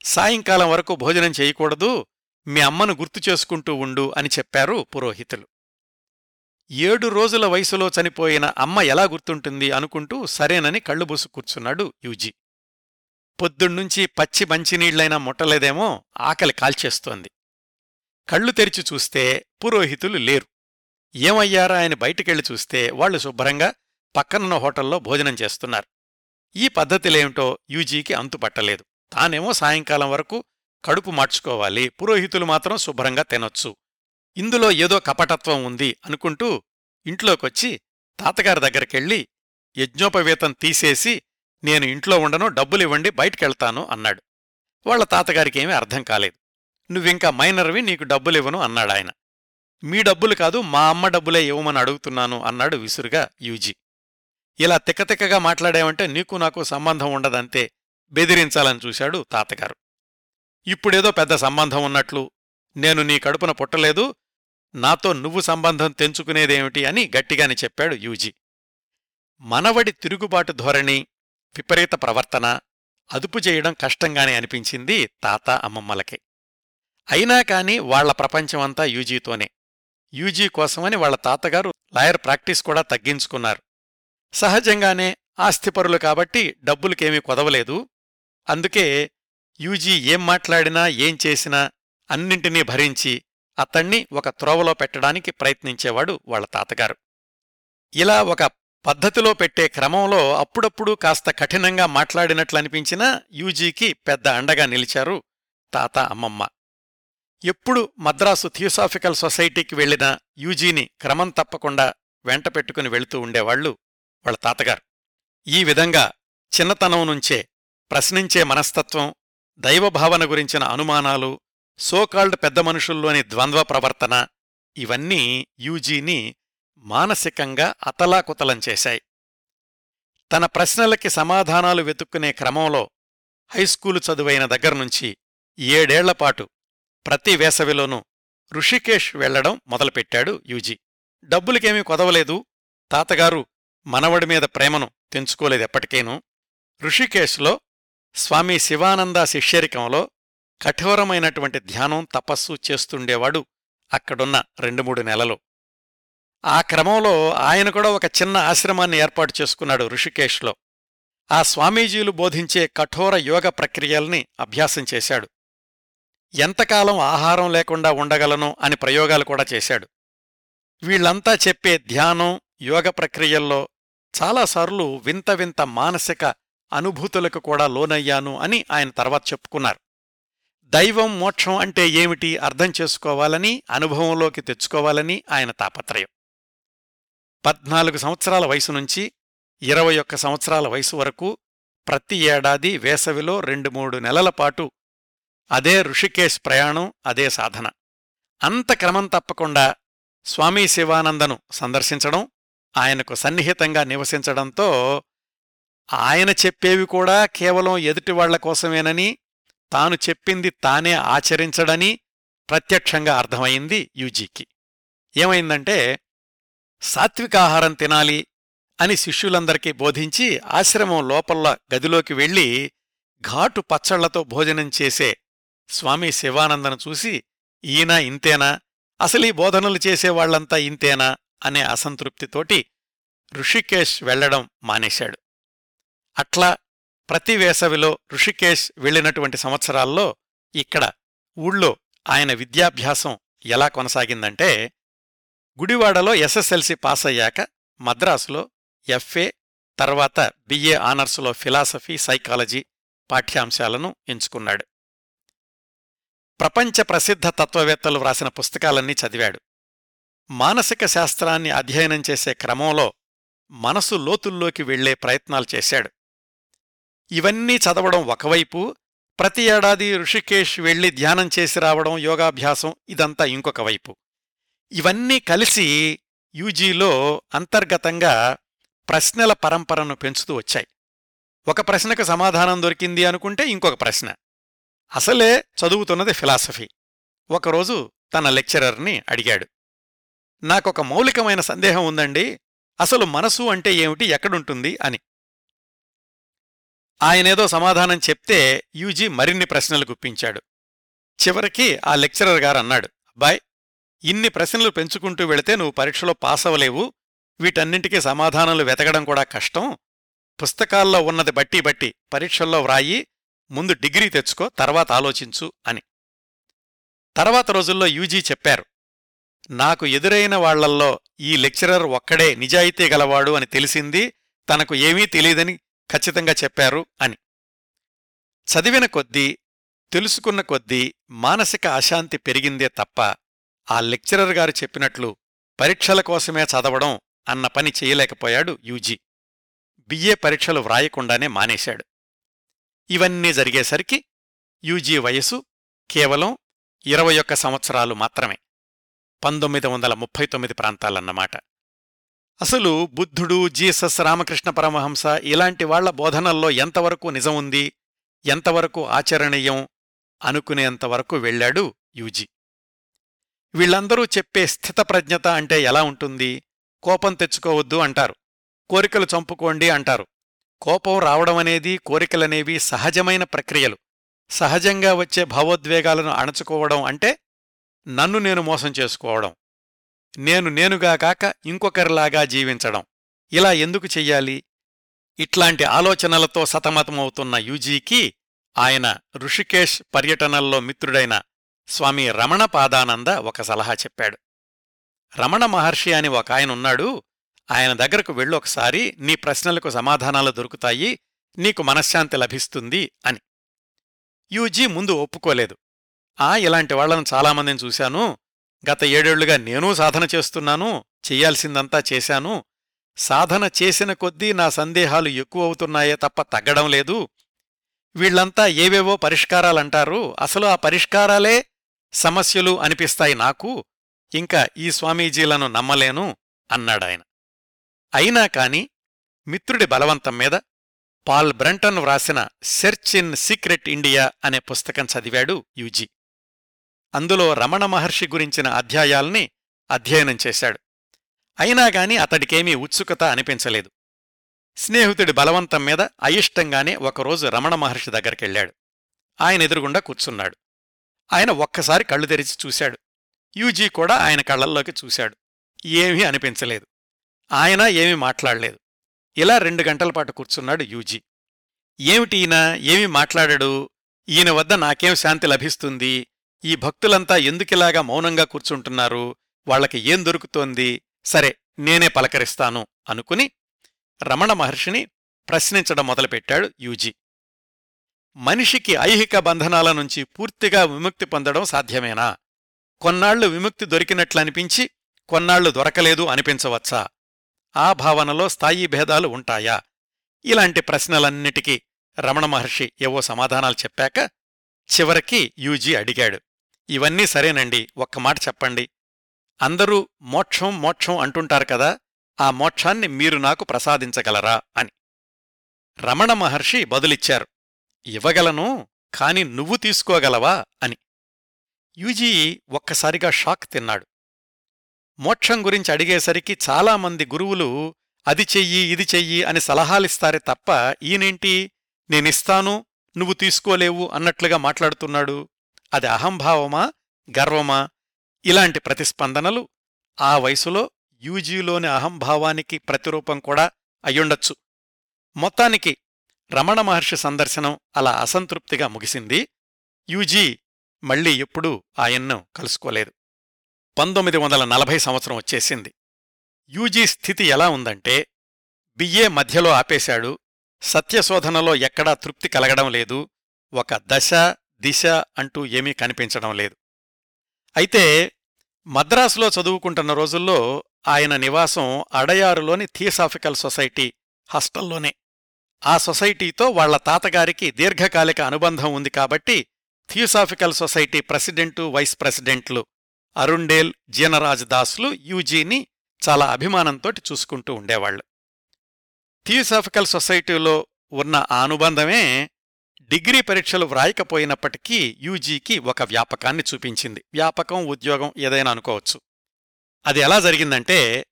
సాయంకాలం వరకు భోజనం చేయకూడదు మీ అమ్మను గుర్తు చేసుకుంటూ ఉండు అని చెప్పారు పురోహితులు. ఏడు రోజుల వయసులో చనిపోయిన అమ్మ ఎలా గుర్తుంటుంది అనుకుంటూ సరేనని కళ్ళుబూసు కూర్చున్నాడు యూజీ. పొద్దున్నుంచి పచ్చి మంచినీళ్ళైనా ముట్టలేదేమో ఆకలి కాల్చేస్తోంది. కళ్ళు తెరిచి చూస్తే పురోహితులు లేరు. ఏమయ్యారా ఆయన బయటికెళ్ళి చూస్తే వాళ్ళు శుభ్రంగా పక్కనున్న హోటల్లో భోజనం చేస్తున్నారు. ఈ పద్ధతిలేమిటో యూజీకి అంతుపట్టలేదు. తానేమో సాయంకాలం వరకు కడుపు మార్చుకోవాలి పురోహితులు మాత్రం శుభ్రంగా తినొచ్చు. ఇందులో ఏదో కపటత్వం ఉంది అనుకుంటూ ఇంట్లోకొచ్చి తాతగారి దగ్గరికెళ్ళి యజ్ఞోపవేతం తీసేసి నేను ఇంట్లో ఉండను డబ్బులివ్వండి బయటికెళ్తాను అన్నాడు. వాళ్ళ తాతగారికేమీ అర్థం కాలేదు. నువ్వింకా మైనర్వి నీకు డబ్బులివ్వను అన్నాడాయన మీ డబ్బులు కాదు మా అమ్మ డబ్బులే ఇవ్వమని అడుగుతున్నాను అన్నాడు విసురుగా యూజీ. ఇలా తిక్కతిక్కగా మాట్లాడావంటే నీకు నాకు సంబంధం ఉండదంతే బెదిరించాలని చూశాడు తాతగారు. ఇప్పుడేదో పెద్ద సంబంధం ఉన్నట్లు నేను నీ కడుపున పుట్టలేదు నాతో నువ్వు సంబంధం తెంచుకునేదేమిటి అని గట్టిగాని చెప్పాడు యూజీ. మనవడి తిరుగుబాటు ధోరణి విపరీత ప్రవర్తన అదుపు చేయడం కష్టంగానే అనిపించింది తాత అమ్మమ్మలకి. అయినా కాని వాళ్ళ ప్రపంచమంతా యూజీతోనే. యూజీ కోసమని వాళ్ళ తాతగారు లాయర్ ప్రాక్టీస్ కూడా తగ్గించుకున్నారు. సహజంగానే ఆస్తిపరులు కాబట్టి డబ్బులకేమీ కొదవలేదు. అందుకే యూజీ ఏం మాట్లాడినా ఏం చేసినా అన్నింటినీ భరించి అతణ్ణి ఒక త్రోవలో పెట్టడానికి ప్రయత్నించేవాడు వాళ్ళ తాతగారు. ఇలా ఒక పద్ధతిలో పెట్టే క్రమంలో అప్పుడప్పుడు కాస్త కఠినంగా మాట్లాడినట్లనిపించినా యూజీకి పెద్ద అండగా నిలిచారు తాత అమ్మమ్మ. ఎప్పుడు మద్రాసు థియోసాఫికల్ సొసైటీకి వెళ్ళినా యూజీని క్రమం తప్పకుండా వెంట పెట్టుకుని వెళుతూ ఉండేవాళ్ళు వాళ్ళ తాతగారు. ఈ విధంగా చిన్నతనం నుంచే ప్రశ్నించే మనస్తత్వం దైవభావన గురించిన అనుమానాలు సోకాల్డ్ పెద్ద మనుషుల్లోని ద్వంద్వ ప్రవర్తన ఇవన్నీ యూజీని మానసికంగా అతలాకుతలం చేశాయి. తన ప్రశ్నలకి సమాధానాలు వెతుక్కునే క్రమంలో హైస్కూలు చదువైన దగ్గర్నుంచి ఏడేళ్ళపాటు ప్రతి వేసవిలోనూ ఋషికేష్ వెళ్ళడం మొదలుపెట్టాడు యూజీ. డబ్బులకేమీ కొదవలేదు. తాతగారు మనవడి మీద ప్రేమను తెంచుకోలేదెప్పటికేనూ ఋషికేశ్లో స్వామి శివానంద శిష్యరికంలో కఠోరమైనటువంటి ధ్యానం తపస్సు చేస్తుండేవాడు అక్కడున్న రెండు మూడు నెలలు. ఆ క్రమంలో ఆయన కూడా ఒక చిన్న ఆశ్రమాన్ని ఏర్పాటు చేసుకున్నాడు ఋషికేశ్లో. ఆ స్వామీజీలు బోధించే కఠోర యోగ ప్రక్రియల్ని అభ్యాసం చేశాడు. ఎంతకాలం ఆహారం లేకుండా ఉండగలను అని ప్రయోగాలు కూడా చేశాడు. వీళ్ళంతా చెప్పే ధ్యానం యోగ ప్రక్రియల్లో చాలాసార్లు వింత వింత మానసిక అనుభూతులకు కూడా లోనయ్యాను అని ఆయన తర్వాత చెప్పుకున్నారు. దైవం మోక్షం అంటే ఏమిటి అర్థం చేసుకోవాలని అనుభవంలోకి తెచ్చుకోవాలని ఆయన తాపత్రయం. పద్నాలుగు సంవత్సరాల వయసు నుంచి ఇరవై ఒక్క సంవత్సరాల వయసు వరకు ప్రతి ఏడాది వేసవిలో రెండు మూడు నెలల పాటు అదే ఋషికేశ్ ప్రయాణం అదే సాధన. అంత క్రమం తప్పకుండా స్వామీ శివానందను సందర్శించడం ఆయనకు సన్నిహితంగా నివసించడంతో ఆయన చెప్పేవి కూడా కేవలం ఎదుటివాళ్ళ కోసమేనని తాను చెప్పింది తానే ఆచరించడని ప్రత్యక్షంగా అర్థమైంది యూజీకి. ఏమైందంటే సాత్వికాహారం తినాలి అని శిష్యులందరికీ బోధించి ఆశ్రమం లోపల గదిలోకి వెళ్ళి ఘాటు పచ్చళ్ళతో భోజనం చేసే స్వామి శివానందను చూసి ఈయన ఇంతేనా? అసలీ బోధనలు చేసేవాళ్ళంతా ఇంతేనా? అనే అసంతృప్తితోటి ఋషికేశ్ వెళ్ళడం మానేశాడు. అట్లా ప్రతి వేసవిలో ఋషికేశ్ వెళ్ళినటువంటి సంవత్సరాల్లో ఇక్కడ ఊళ్ళో ఆయన విద్యాభ్యాసం ఎలా కొనసాగిందంటే గుడివాడలో ఎస్ఎస్ఎల్సి పాస్ అయ్యాక మద్రాసులో ఎఫ్ఏ తర్వాత బిఏ ఆనర్సులో ఫిలాసఫీ సైకాలజీ పాఠ్యాంశాలను ఎంచుకున్నాడు. ప్రపంచ ప్రసిద్ధ తత్వవేత్తలు వ్రాసిన పుస్తకాలన్నీ చదివాడు. మానసిక శాస్త్రాన్ని అధ్యయనం చేసే క్రమంలో మనసు లోతుల్లోకి వెళ్ళే ప్రయత్నాలు చేశాడు. ఇవన్నీ చదవడం ఒకవైపు ప్రతి ఏడాది ఋషికేష్ వెళ్ళి ధ్యానం చేసి రావడం యోగాభ్యాసం ఇదంతా ఇంకొక వైపు. ఇవన్నీ కలిసి యూజీలో అంతర్గతంగా ప్రశ్నల పరంపరను పెంచుతూ వచ్చాయి. ఒక ప్రశ్నకు సమాధానం దొరికింది అనుకుంటే ఇంకొక ప్రశ్న. అసలే చదువుతున్నది ఫిలాసఫీ. ఒకరోజు తన లెక్చరర్ని అడిగాడు. నాకొక మౌలికమైన సందేహం ఉందండి. అసలు మనసు అంటే ఏమిటి? ఎక్కడుంటుంది? అని. ఆయనేదో సమాధానం చెప్తే యూజీ మరిన్ని ప్రశ్నలు గుప్పించాడు. చివరికి ఆ లెక్చరర్ గారు అన్నాడు అబ్బాయ్ ఇన్ని ప్రశ్నలు పెంచుకుంటూ వెళితే నువ్వు పరీక్షలో పాస్ అవ్వలేవు వీటన్నింటికీ సమాధానాలు వెతకడం కూడా కష్టం. పుస్తకాల్లో ఉన్నది బట్టి బట్టి పరీక్షల్లో వ్రాయి ముందు డిగ్రీ తెచ్చుకో తర్వాత ఆలోచించు అని. తర్వాత రోజుల్లో యూజీ చెప్పారు. నాకు ఎదురైన వాళ్ళల్లో ఈ లెక్చరర్ ఒక్కడే నిజాయితీ గలవాడు అని తెలిసింది తనకు ఏమీ తెలియదని ఖచ్చితంగా చెప్పారు అని. చదివిన కొద్దీ తెలుసుకున్న కొద్దీ మానసిక అశాంతి పెరిగిందే తప్ప ఆ లెక్చరర్ గారు చెప్పినట్లు పరీక్షల కోసమే చదవడం అన్న పని చేయలేకపోయాడు యూజీ. బిఏ పరీక్షలు వ్రాయకుండానే మానేశాడు. ఇవన్నీ జరిగేసరికి యూజీ వయసు కేవలం ఇరవై ఒక్క సంవత్సరాలు మాత్రమే. పంతొమ్మిది వందల ముప్పై తొమ్మిది ప్రాంతాలన్నమాట. అసలు బుద్ధుడు జీసస్ రామకృష్ణ పరమహంస ఇలాంటి వాళ్ళ బోధనల్లో ఎంతవరకు నిజం ఉంది ఎంతవరకు ఆచరణీయం అనుకునేంతవరకు వెళ్ళాడు యూజీ. వీళ్ళందరూ చెప్పే స్థితప్రజ్ఞత అంటే ఎలా ఉంటుంది? కోపం తెచ్చుకోవద్దు అంటారు. కోరికలు చంపుకోండి అంటారు. కోపం రావడమనేది కోరికలనేవి సహజమైన ప్రక్రియలు. సహజంగా వచ్చే భావోద్వేగాలను అణచుకోవడం అంటే నన్ను నేను మోసం చేసుకోవడం. నేను నేనుగా కాక ఇంకొకరిలాగా జీవించడం. ఇలా ఎందుకు చెయ్యాలి? ఇట్లాంటి ఆలోచనలతో సతమతమవుతున్న యూజీకి ఆయన ఋషికేష్ పర్యటనల్లో మిత్రుడైన స్వామి రమణ పాదానంద ఒక సలహా చెప్పాడు. రమణ మహర్షి అని ఒక ఆయనున్నాడు ఆయన దగ్గరకు వెళ్ళొకసారి నీ ప్రశ్నలకు సమాధానాలు దొరుకుతాయి నీకు మనశ్శాంతి లభిస్తుంది అని. యూజీ ముందు ఒప్పుకోలేదు. ఆ ఇలాంటి వాళ్ళను చాలామందిని చూశాను. గత ఏడేళ్ళుగా నేనూ సాధన చేస్తున్నాను చెయ్యాల్సిందంతా చేశాను. సాధన చేసిన కొద్దీ నా సందేహాలు ఎక్కువవుతున్నాయే తప్ప తగ్గడం లేదు. వీళ్ళంతా ఏవేవో పరిష్కారాలంటారు. అసలు ఆ పరిష్కారాలే సమస్యలు అనిపిస్తాయి నాకు ఇంకా ఈ స్వామీజీలను నమ్మలేను అన్నాడాయన. అయినా కాని మిత్రుడి బలవంతం మీద పాల్ బ్రంటన్ వ్రాసిన సెర్చ్ ఇన్ సీక్రెట్ ఇండియా అనే పుస్తకం చదివాడు యూజీ. అందులో రమణ మహర్షి గురించిన అధ్యాయాల్ని అధ్యయనం చేశాడు. అయినాగాని అతడికేమీ ఉత్సుకత అనిపించలేదు. స్నేహితుడి బలవంతం మీద అయిష్టంగానే ఒకరోజు రమణ మహర్షి దగ్గరికెళ్ళాడు. ఆయన ఎదురుగుండా కూర్చున్నాడు. ఆయన ఒక్కసారి కళ్ళు తెరిచి చూశాడు. యూజీ కూడా ఆయన కళ్ళల్లోకి చూశాడు. ఏమీ అనిపించలేదు. ఆయన ఏమీ మాట్లాడలేదు. ఇలా రెండు గంటల పాటు కూర్చున్నాడు యూజీ. ఏమిటి ఈయన? ఏమీ మాట్లాడాడు? ఈయన వద్ద నాకేం శాంతి లభిస్తుంది? ఈ భక్తులంతా ఎందుకిలాగా మౌనంగా కూర్చుంటున్నారు? వాళ్ళకి ఏం దొరుకుతోంది? సరే నేనే పలకరిస్తాను అనుకుని రమణ మహర్షిని ప్రశ్నించడం మొదలుపెట్టాడు యూజీ. మనిషికి ఐహిక బంధనాల నుంచి పూర్తిగా విముక్తి పొందడం సాధ్యమేనా? కొన్నాళ్ళు విముక్తి దొరికినట్లనిపించి కొన్నాళ్ళు దొరకలేదు అనిపించవచ్చా? ఆ భావనలో స్థాయి భేదాలు ఉంటాయా? ఇలాంటి ప్రశ్నలన్నిటికీ రమణ మహర్షి ఏవో సమాధానాలు చెప్పాక చివరికి యూజీ అడిగాడు. ఇవన్నీ సరేనండి ఒక్క మాట చెప్పండి. అందరూ మోక్షం మోక్షం అంటుంటారు కదా ఆ మోక్షాన్ని మీరు నాకు ప్రసాదించగలరా అని రమణ మహర్షి బదులిచ్చారు. ఇవ్వగలను కాని నువ్వు తీసుకోగలవా? అని. యూజీ ఒక్కసారిగా షాక్ తిన్నాడు. మోక్షం గురించి అడిగేసరికి చాలామంది గురువులు అది చెయ్యి ఇది చెయ్యి అని సలహాలిస్తారే తప్ప ఈయనేంటి? నేనిస్తాను నువ్వు తీసుకోలేవు అన్నట్లుగా మాట్లాడుతున్నాడు. అది అహంభావమా? గర్వమా? ఇలాంటి ప్రతిస్పందనలు ఆ వయసులో యూజీలోని అహంభావానికి ప్రతిరూపం కూడా అయ్యుండొచ్చు. మొత్తానికి రమణ మహర్షి సందర్శనం అలా అసంతృప్తిగా ముగిసింది. యూజీ మళ్ళీ ఎప్పుడూ ఆయన్ను కలుసుకోలేదు. పంతొమ్మిది వందల నలభై సంవత్సరం వచ్చేసింది. యూజీ స్థితి ఎలా ఉందంటే బిఏ మధ్యలో ఆపేశాడు. సత్యశోధనలో ఎక్కడా తృప్తి కలగడం లేదు. ఒక దశ దిశ అంటూ ఏమీ కనిపించడం లేదు. అయితే మద్రాసులో చదువుకుంటున్న రోజుల్లో ఆయన నివాసం అడయారులోని థియోసాఫికల్ సొసైటీ హాస్టల్లోనే. ఆ సొసైటీతో వాళ్ళ తాతగారికి దీర్ఘకాలిక అనుబంధం ఉంది కాబట్టి థియోసాఫికల్ సొసైటీ ప్రెసిడెంటు వైస్ ప్రెసిడెంట్లు అరుండేల్ జీనరాజ్ దాస్లు యూజీని చాలా అభిమానంతోటి చూసుకుంటూ ఉండేవాళ్ళు థియోసాఫికల్ సొసైటీలో ఉన్న ఆ అనుబంధమే డిగ్రీ పరీక్షలు వ్రాయకపోయినప్పటికీ యూజీకి ఒక వ్యాపకాన్ని చూపించింది. వ్యాపకం ఉద్యోగం ఏదైనా అనుకోవచ్చు. అది ఎలా జరిగిందంటే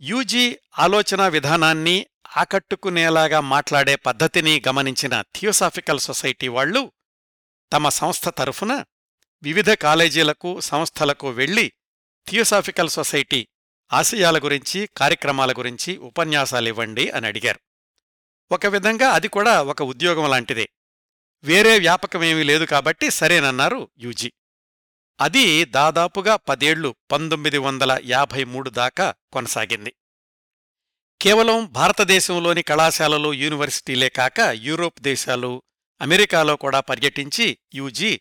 యూజీ ఆలోచనా విధానాన్ని ఆకట్టుకునేలాగా మాట్లాడే పద్ధతిని గమనించిన థియోసాఫికల్ సొసైటీ వాళ్ళు తమ సంస్థ తరఫున వివిధ కాలేజీలకు సంస్థలకు వెళ్ళి థియోసాఫికల్ సొసైటీ ఆశయాల గురించి కార్యక్రమాల గురించి ఉపన్యాసాలివ్వండి అని అడిగారు. ఒక విధంగా అది కూడా ఒక ఉద్యోగం లాంటిదే. వేరే వ్యాపకమేమీ లేదు కాబట్టి సరేనన్నారు యూజీ. అది దాదాపుగా పదేళ్ళు పంతొమ్మిది వందల యాభై మూడు దాకా కొనసాగింది. కేవలం భారతదేశంలోని కళాశాలలు యూనివర్సిటీలే కాక యూరోప్ దేశాలు అమెరికాలో కూడా పర్యటించి యూజీ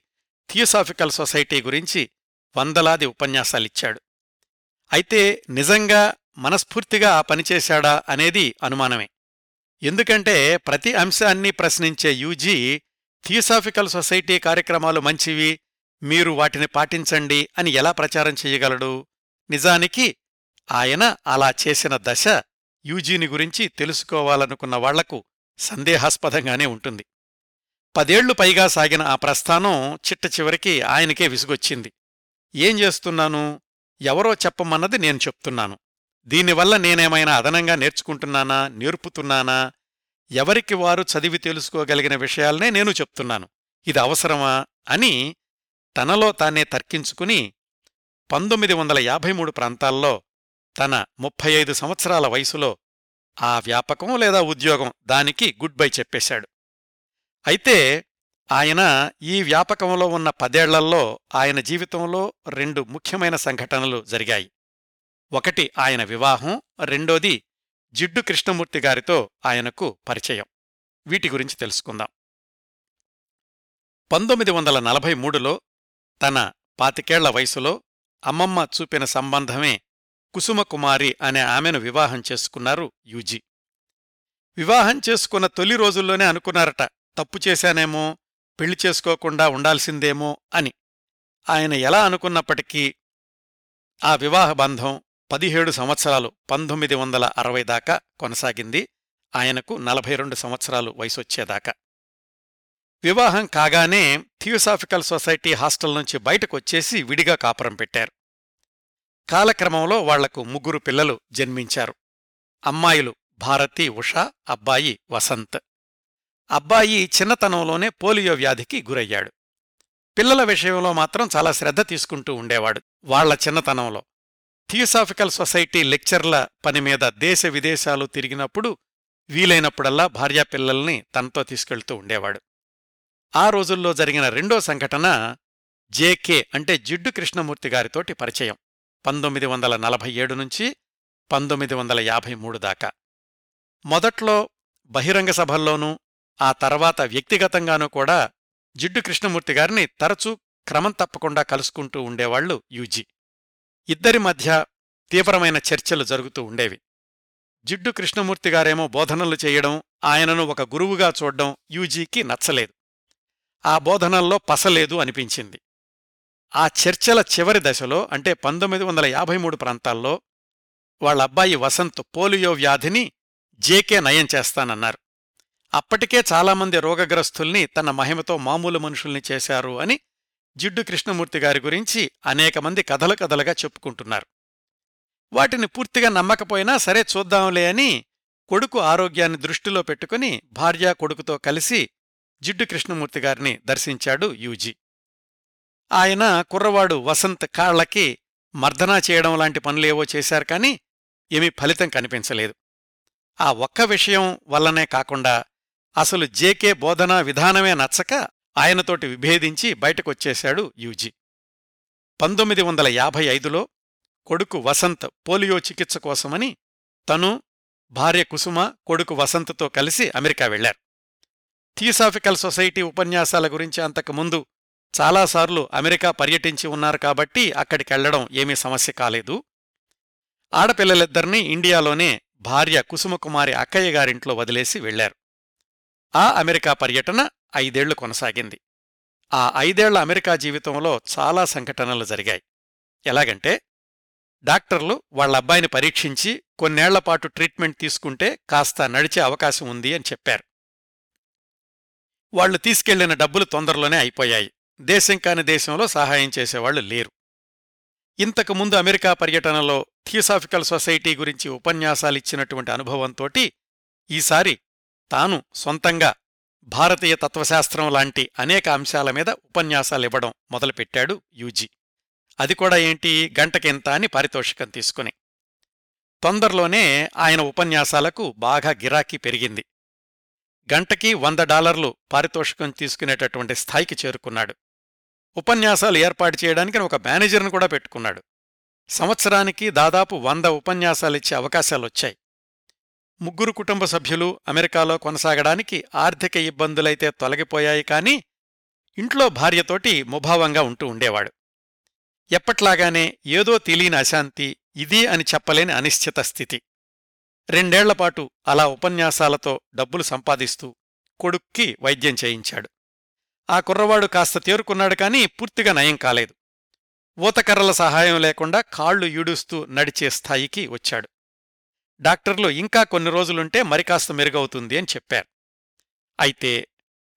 థియోసాఫికల్ సొసైటీ గురించి వందలాది ఉపన్యాసాలిచ్చాడు. అయితే నిజంగా మనస్ఫూర్తిగా ఆ పనిచేశాడా అనేది అనుమానమే. ఎందుకంటే ప్రతి అంశాన్ని ప్రశ్నించే యూజీ థియోసాఫికల్ సొసైటీ కార్యక్రమాలు మంచివి మీరు వాటిని పాటించండి అని ఎలా ప్రచారం చెయ్యగలడు నిజానికి ఆయన అలా చేసిన దశ యూజీని గురించి తెలుసుకోవాలనుకున్న వాళ్ళకు సందేహాస్పదంగానే ఉంటుంది. పదేళ్ళు పైగా సాగిన ఆ ప్రస్థానం చిట్ట చివరికి ఆయనకే విసుగొచ్చింది. ఏం చేస్తున్నాను? ఎవరో చెప్పమన్నది నేను చెప్తున్నాను. దీనివల్ల నేనేమైనా అదనంగా నేర్చుకుంటున్నానా? నేర్పుతున్నానా? ఎవరికి వారు చదివి తెలుసుకోగలిగిన విషయాలనే నేను చెప్తున్నాను. ఇది అవసరమా? అని తనలో తానే తర్కించుకుని పంతొమ్మిది వందల యాభై మూడు ప్రాంతాల్లో తన ముప్పై ఐదు సంవత్సరాల వయసులో ఆ వ్యాపకం లేదా ఉద్యోగం దానికి గుడ్ బై చెప్పేశాడు. అయితే ఆయన ఈ వ్యాపకంలో ఉన్న పదేళ్ళల్లో ఆయన జీవితంలో రెండు ముఖ్యమైన సంఘటనలు జరిగాయి. ఒకటి ఆయన వివాహం రెండోది జిడ్డు కృష్ణమూర్తి గారితో ఆయనకు పరిచయం. వీటి గురించి తెలుసుకుందాం. పంతొమ్మిది వందల నలభై మూడులో తన పాతికేళ్ళ వయసులో అమ్మమ్మ చూపిన సంబంధమే కుసుమకుమారి అనే ఆమెను వివాహం చేసుకున్నారు యూజీ. వివాహం చేసుకున్న తొలి రోజుల్లోనే అనుకున్నారట తప్పు చేశానేమో పెళ్ళి చేసుకోకుండా ఉండాల్సిందేమో అని. ఆయన ఎలా అనుకున్నప్పటికీ ఆ వివాహ బంధం పదిహేడు సంవత్సరాలు పంతొమ్మిది వందల అరవై దాకా కొనసాగింది ఆయనకు నలభై రెండు సంవత్సరాలు వయసొచ్చేదాకా వివాహం కాగానే థియోసాఫికల్ సొసైటీ హాస్టల్ నుంచి బయటకొచ్చేసి విడిగా కాపురం పెట్టారు. కాలక్రమంలో వాళ్ళకు ముగ్గురు పిల్లలు జన్మించారు. అమ్మాయిలు భారతి ఉషా అబ్బాయి వసంత్. అబ్బాయి చిన్నతనంలోనే పోలియో వ్యాధికి గురయ్యాడు. పిల్లల విషయంలో మాత్రం చాలా శ్రద్ధ తీసుకుంటూ ఉండేవాడు వాళ్ళ చిన్నతనంలో. థియోసాఫికల్ సొసైటీ లెక్చర్ల పనిమీద దేశ విదేశాలు తిరిగినప్పుడు వీలైనప్పుడల్లా భార్యాపిల్లల్ని తనతో తీసుకెళ్తూ ఉండేవాడు. ఆ రోజుల్లో జరిగిన రెండో సంఘటన జేకే అంటే జిడ్డు కృష్ణమూర్తి గారితోటి పరిచయం. పంతొమ్మిది వందల నలభై ఏడు నుంచి పంతొమ్మిది వందల యాభై మూడు దాకా. మొదట్లో బహిరంగ సభల్లోనూ ఆ తర్వాత వ్యక్తిగతంగానూ కూడా జిడ్డు కృష్ణమూర్తి గారిని తరచూ క్రమం తప్పకుండా కలుసుకుంటూ ఉండేవాళ్ళు యూజీ. ఇద్దరి మధ్య తీవ్రమైన చర్చలు జరుగుతూ ఉండేవి. జిడ్డు కృష్ణమూర్తి గారేమో బోధనలు చేయడం ఆయనను ఒక గురువుగా చూడ్డం యూజీకి నచ్చలేదు. ఆ బోధనల్లో పసలేదు అనిపించింది. ఆ చర్చల చివరి దశలో అంటే పంతొమ్మిది వందల యాభై మూడు ప్రాంతాల్లో వాళ్ళ అబ్బాయి వసంత్ పోలియో వ్యాధిని జేకే నయం చేస్తానన్నారు. అప్పటికే చాలామంది రోగగ్రస్తుల్ని తన మహిమతో మామూలు మనుషుల్ని చేశారు అని జిడ్డు కృష్ణమూర్తి గారి గురించి అనేక మంది కథలు కథలుగా చెప్పుకుంటున్నారు. వాటిని పూర్తిగా నమ్మకపోయినా సరే చూద్దాంలే అని కొడుకు ఆరోగ్యాన్ని దృష్టిలో పెట్టుకుని భార్య కొడుకుతో కలిసి జిడ్డు కృష్ణమూర్తి గారిని దర్శించాడు యూజీ. ఆయన కుర్రవాడు వసంత్ కాళ్ళకి మర్దనా చేయడం లాంటి పనులేవో చేశారు కాని ఏమీ ఫలితం కనిపించలేదు. ఆ ఒక్క విషయం వల్లనే కాకుండా అసలు జేకే బోధనా విధానమే నచ్చక ఆయనతోటి విభేదించి బయటకొచ్చేశాడు యూజీ. పంతొమ్మిది వందల యాభై ఐదులో కొడుకు వసంత్ పోలియో చికిత్స కోసమని తను భార్య కుసుమ కొడుకు వసంత్తో కలిసి అమెరికా వెళ్ళారు థియోసాఫికల్ సొసైటీ ఉపన్యాసాల గురించి అంతకుముందు చాలాసార్లు అమెరికా పర్యటించి ఉన్నారు కాబట్టి అక్కడికెళ్ళడం ఏమీ సమస్య కాలేదు. ఆడపిల్లలిద్దరినీ ఇండియాలోనే భార్య కుసుమకుమారి అక్కయ్య గారింట్లో వదిలేసి వెళ్ళారు ఆ అమెరికా పర్యటన ఐదేళ్ళు కొనసాగింది. ఆ ఐదేళ్ళ అమెరికా జీవితంలో చాలా సంఘటనలు జరిగాయి. ఎలాగంటే డాక్టర్లు వాళ్ళ అబ్బాయిని పరీక్షించి కొన్నేళ్ళపాటు ట్రీట్మెంట్ తీసుకుంటే కాస్త నడిచే అవకాశం ఉంది అని చెప్పారు. వాళ్ళు తీసుకెళ్ళిన డబ్బులు తొందరలోనే అయిపోయాయి. దేశం కాని దేశంలో సహాయం చేసేవాళ్ళు లేరు. ఇంతకు ముందు అమెరికా పర్యటనలో థియోసాఫికల్ సొసైటీ గురించి ఉపన్యాసాలిచ్చినటువంటి అనుభవంతోటి ఈసారి తాను సొంతంగా భారతీయ తత్వశాస్త్రం లాంటి అనేక అంశాల మీద ఉపన్యాసాలివ్వడం మొదలుపెట్టాడు యూజీ. అది కూడా ఏంటి? గంటకింత అని పారితోషికం తీసుకుని. తొందరలోనే ఆయన ఉపన్యాసాలకు బాగా గిరాకీ పెరిగింది. గంటకి వంద డాలర్లు పారితోషికం తీసుకునేటటువంటి స్థాయికి చేరుకున్నాడు. ఉపన్యాసాలు ఏర్పాటు చేయడానికి ఒక మేనేజర్ను కూడా పెట్టుకున్నాడు. సంవత్సరానికి దాదాపు వంద ఉపన్యాసాలిచ్చే అవకాశాలొచ్చాయి ముగ్గురు కుటుంబ సభ్యులు అమెరికాలో కొనసాగడానికి ఆర్థిక ఇబ్బందులైతే తొలగిపోయాయి కాని ఇంట్లో భార్యతోటి ముభావంగా ఉంటూ ఉండేవాడు. ఎప్పట్లాగానే ఏదో తెలియని అశాంతి ఇది అని చెప్పలేని అనిశ్చిత స్థితి. రెండేళ్ళపాటు అలా ఉపన్యాసాలతో డబ్బులు సంపాదిస్తూ కొడుక్కి వైద్యం చేయించాడు. ఆ కుర్రవాడు కాస్త తేరుకున్నాడు కాని పూర్తిగా నయం కాలేదు. ఊతకర్రల సహాయం లేకుండా కాళ్ళు ఈడుస్తూ నడిచే స్థాయికి వచ్చాడు. డాక్టర్లు ఇంకా కొన్ని రోజులుంటే మరికాస్త మెరుగవుతుంది అని చెప్పారు. అయితే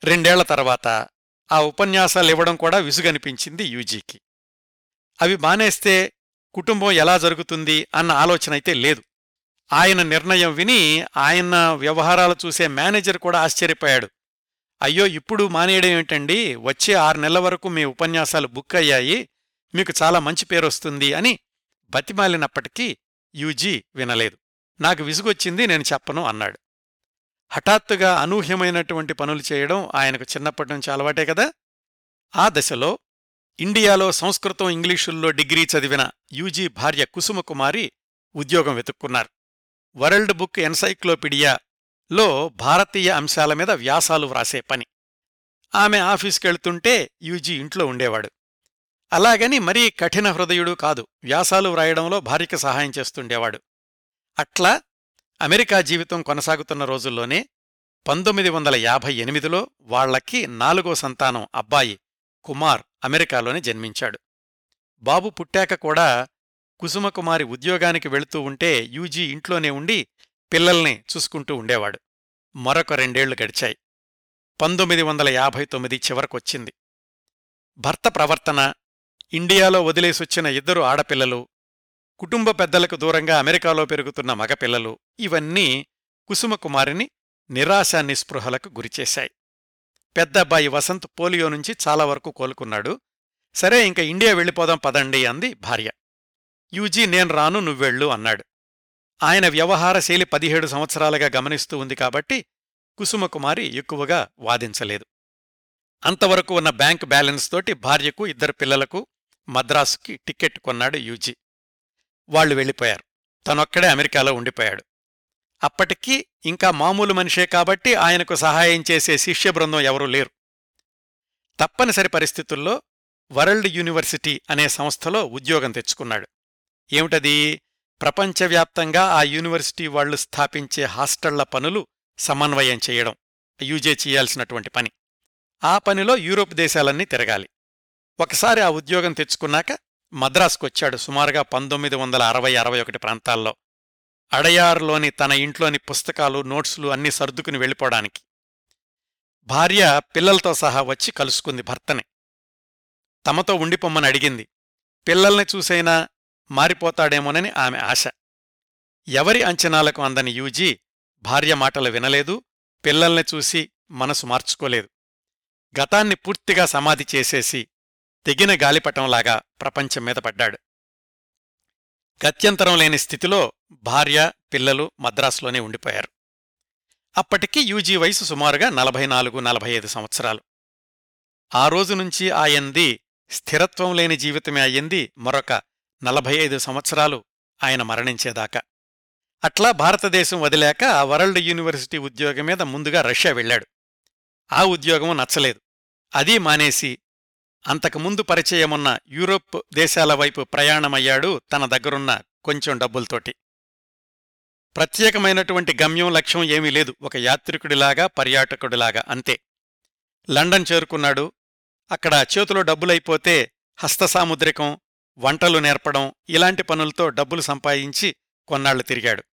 రెండేళ్ళ తర్వాత ఆ ఉపన్యాసాలివ్వడం కూడా విసుగనిపించింది యూజీకి. అవి మానేస్తే కుటుంబం ఎలా జరుగుతుంది అన్న ఆలోచనైతే లేదు. ఆయన నిర్ణయం విని ఆయన వ్యవహారాలు చూసే మేనేజర్ కూడా ఆశ్చర్యపోయాడు. అయ్యో ఇప్పుడు మానేయడం ఏమిటండి? వచ్చే ఆరు నెలల వరకు మీ ఉపన్యాసాలు బుక్ అయ్యాయి. మీకు చాలా మంచి పేరొస్తుంది అని బతిమాలినప్పటికీ యూజీ వినలేదు. నాకు విసుగొచ్చింది నేను చెప్పను అన్నాడు. హఠాత్తుగా అనూహ్యమైనటువంటి పనులు చేయడం ఆయనకు చిన్నప్పటి నుంచి అలవాటే కదా? ఆ దశలో ఇండియాలో సంస్కృతం ఇంగ్లీషుల్లో డిగ్రీ చదివిన యూజీ భార్య కుసుమకుమారి ఉద్యోగం వెతుక్కున్నారు. వరల్డ్ బుక్ ఎన్సైక్లోపీడియాలో భారతీయ అంశాల మీద వ్యాసాలు వ్రాసే పని. ఆమె ఆఫీసుకెళ్తుంటే యూజీ ఇంట్లో ఉండేవాడు. అలాగని మరీ కఠిన హృదయుడు కాదు వ్యాసాలు వ్రాయడంలో భార్యకి సహాయం చేస్తుండేవాడు. అట్లా అమెరికా జీవితం కొనసాగుతున్న రోజుల్లోనే పంతొమ్మిది వందల యాభై ఎనిమిదిలో వాళ్ళకి నాలుగో సంతానం అబ్బాయి కుమార్ అమెరికాలోనే జన్మించాడు. బాబు పుట్టాక కూడా కుసుమకుమారి ఉద్యోగానికి వెళుతూ ఉంటే యూజీ ఇంట్లోనే ఉండి పిల్లల్ని చూసుకుంటూ ఉండేవాడు. మరొక రెండేళ్ళు గడిచాయి. పంతొమ్మిది వందల యాభై తొమ్మిది చివరకొచ్చింది. భర్త ప్రవర్తన ఇండియాలో వదిలేసొచ్చిన ఇద్దరు ఆడపిల్లలు కుటుంబ పెద్దలకు దూరంగా అమెరికాలో పెరుగుతున్న మగపిల్లలు ఇవన్నీ కుసుమకుమారిని నిరాశా నిస్పృహలకు గురిచేశాయి. పెద్దబ్బాయి వసంత్ పోలియో నుంచి చాలా వరకు కోలుకున్నాడు. సరే ఇంక ఇండియా వెళ్ళిపోదాం పదండి అంది భార్య. యూజీ నేను రాను నువ్వెళ్ళు అన్నాడు. ఆయన వ్యవహారశైలి పదిహేడు సంవత్సరాలుగా గమనిస్తూ ఉంది కాబట్టి కుసుమకుమారి ఎక్కువగా వాదించలేదు. అంతవరకు ఉన్న బ్యాంక్ బ్యాలెన్స్ తోటి భార్యకు ఇద్దరు పిల్లలకు మద్రాసుకి టిక్కెట్ కొన్నాడు యూజీ. వాళ్ళు వెళ్ళిపోయారు. తనొక్కడే అమెరికాలో ఉండిపోయాడు. అప్పటికీ ఇంకా మామూలు మనిషే కాబట్టి ఆయనకు సహాయం చేసే శిష్య బృందం ఎవరూ లేరు. తప్పనిసరి పరిస్థితుల్లో వరల్డ్ యూనివర్సిటీ అనే సంస్థలో ఉద్యోగం తెచ్చుకున్నాడు. ఏమిటది? ప్రపంచవ్యాప్తంగా ఆ యూనివర్సిటీ వాళ్ళు స్థాపించే హాస్టళ్ళ పనులు సమన్వయం చేయడం. యూజే చేయాల్సినటువంటి పని. ఆ పనిలో యూరోప్ దేశాలన్నీ తిరగాలి. ఒకసారి ఆ ఉద్యోగం తెచ్చుకున్నాక మద్రాసుకొచ్చాడు సుమారుగా పంతొమ్మిది వందల అరవై అరవై ఒకటి ప్రాంతాల్లో. అడయారులోని తన ఇంట్లోని పుస్తకాలు నోట్స్లు అన్నీ సర్దుకుని వెళ్ళిపోవడానికి. భార్య పిల్లలతో సహా వచ్చి కలుసుకుంది భర్తని. తమతో ఉండిపొమ్మని అడిగింది. పిల్లల్ని చూసైనా మారిపోతాడేమోనని ఆమె ఆశ. ఎవరి అంచనాలకు అందని యూజీ భార్య మాటలు వినలేదు పిల్లల్ని చూసి మనసు మార్చుకోలేదు. గతాన్ని పూర్తిగా సమాధి చేసేసి తెగిన గాలిపటంలాగా ప్రపంచం మీద పడ్డాడు. గత్యంతరం లేని స్థితిలో భార్య పిల్లలు మద్రాసులోనే ఉండిపోయారు. అప్పటికి యూజీ వయసు సుమారుగా నలభై నాలుగు నలభై ఐదు సంవత్సరాలు. ఆ రోజు నుంచి ఆయంది స్థిరత్వం లేని జీవితమే అయ్యింది మరొక నలభై ఐదు సంవత్సరాలు ఆయన మరణించేదాకా. అట్లా భారతదేశం వదిలాక ఆ వరల్డ్ యూనివర్సిటీ ఉద్యోగం మీద ముందుగా రష్యా వెళ్ళాడు. ఆ ఉద్యోగం నచ్చలేదు. అది మానేసి అంతకుముందు పరిచయమున్న యూరోప్ దేశాల వైపు ప్రయాణమయ్యాడు తన దగ్గరున్న కొంచెం డబ్బులతోటి. ప్రత్యేకమైనటువంటి గమ్యం లక్ష్యం ఏమీ లేదు. ఒక యాత్రికుడిలాగా పర్యాటకుడిలాగా అంతే. లండన్ చేరుకున్నాడు. అక్కడ చేతిలో డబ్బులైపోతే హస్తసాముద్రికం వంటలు నేర్పడం ఇలాంటి పనులతో డబ్బులు సంపాదించి కొన్నాళ్ళు తిరిగాడు.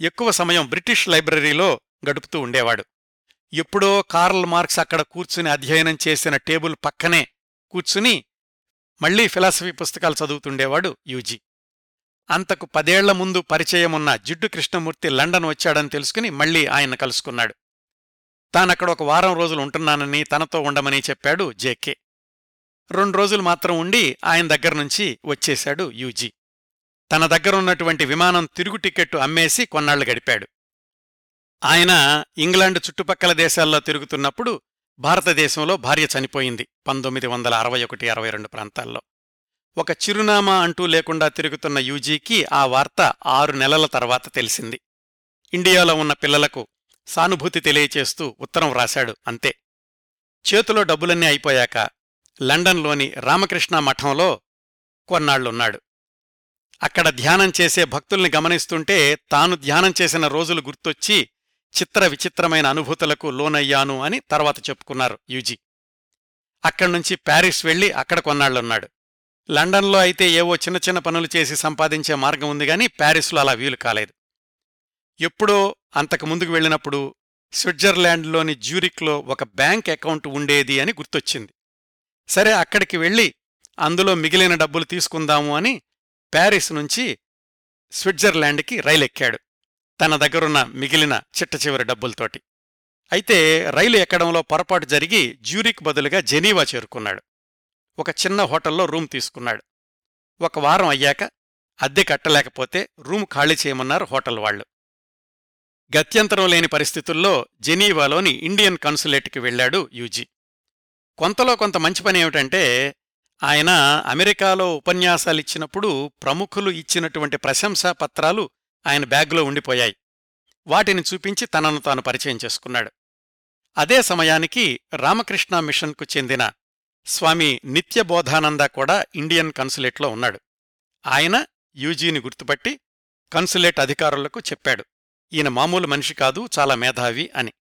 ఎక్కువ సమయం బ్రిటిష్ లైబ్రరీలో గడుపుతూ ఉండేవాడు. ఎప్పుడో కార్ల్ మార్క్స్ అక్కడ కూర్చుని అధ్యయనం చేసిన టేబుల్ పక్కనే కూర్చుని మళ్ళీ ఫిలాసఫీ పుస్తకాలు చదువుతుండేవాడు యూజీ. అంతకు పదేళ్ళ ముందు పరిచయమున్న జిడ్డు కృష్ణమూర్తి లండన్ వచ్చాడని తెలుసుకుని మళ్ళీ ఆయన కలుసుకున్నాడు. తానక్కడ ఒక వారం రోజులు ఉంటున్నానని తనతో ఉండమని చెప్పాడు జేకే రెండు రోజులు మాత్రం ఉండి ఆయన దగ్గర నుంచి వచ్చేశాడు యూజీ. తన దగ్గరున్నటువంటి విమానం తిరుగు టికెట్టు అమ్మేసి కొన్నాళ్ళు గడిపాడు. ఆయన ఇంగ్లాండ్ చుట్టుపక్కల దేశాల్లో తిరుగుతున్నప్పుడు భారతదేశంలో భార్య చనిపోయింది పంతొమ్మిది వందల అరవై ఒకటి అరవై రెండు ప్రాంతాల్లో. ఒక చిరునామా అంటూ లేకుండా తిరుగుతున్న యూజీకి ఆ వార్త ఆరు నెలల తర్వాత తెలిసింది. ఇండియాలో ఉన్న పిల్లలకు సానుభూతి తెలియచేస్తూ ఉత్తరం రాశాడు అంతే. చేతిలో డబ్బులన్నీ అయిపోయాక లండన్లోని రామకృష్ణ మఠంలో కొన్నాళ్ళున్నాడు అక్కడ ధ్యానం చేసే భక్తుల్ని గమనిస్తుంటే తాను ధ్యానం చేసిన రోజులు గుర్తొచ్చి చిత్ర విచిత్రమైన అనుభూతులకు లోనయ్యాను అని తర్వాత చెప్పుకున్నారు యూజీ. అక్కడ్నుంచి ప్యారిస్ వెళ్ళి అక్కడ కొన్నాళ్ళున్నాడు లండన్లో అయితే ఏవో చిన్న చిన్న పనులు చేసి సంపాదించే మార్గం ఉంది గాని ప్యారిస్లో అలా వీలు కాలేదు. ఎప్పుడో అంతకు ముందుకు వెళ్ళినప్పుడు స్విట్జర్లాండ్లోని జ్యూరిక్లో ఒక బ్యాంక్ అకౌంట్ ఉండేది అని గుర్తొచ్చింది. సరే అక్కడికి వెళ్ళి అందులో మిగిలిన డబ్బులు తీసుకుందాము అని ప్యారిస్ నుంచి స్విట్జర్లాండ్కి రైలెక్కాడు తన దగ్గరున్న మిగిలిన చిట్ట చివరి డబ్బులతోటి. అయితే రైలు ఎక్కడంలో పొరపాటు జరిగి జ్యూరిక్ బదులుగా జెనీవా చేరుకున్నాడు. ఒక చిన్న హోటల్లో రూమ్ తీసుకున్నాడు. ఒక వారం అయ్యాక అద్దె కట్టలేకపోతే రూమ్ ఖాళీ చేయమన్నారు హోటల్ వాళ్ళు. గత్యంతరం లేని పరిస్థితుల్లో జెనీవాలోని ఇండియన్ కన్సులేట్కి వెళ్ళాడు యూజీ. కొంతలో కొంత మంచి పని ఏమిటంటే ఆయన అమెరికాలో ఉపన్యాసాలిచ్చినప్పుడు ప్రముఖులు ఇచ్చినటువంటి ప్రశంసా పత్రాలు ఆయన బ్యాగ్లో ఉండిపోయాయి. వాటిని చూపించి తనను తాను పరిచయం చేసుకున్నాడు. అదే సమయానికి రామకృష్ణ మిషన్కు చెందిన స్వామి నిత్యబోధానంద కూడా ఇండియన్ కన్సులేట్లో ఉన్నాడు. ఆయన యూజీని గుర్తుపట్టి కన్సులేట్ అధికారులకు చెప్పాడు. ఈయన మామూలు మనిషి కాదు చాలా మేధావి అని.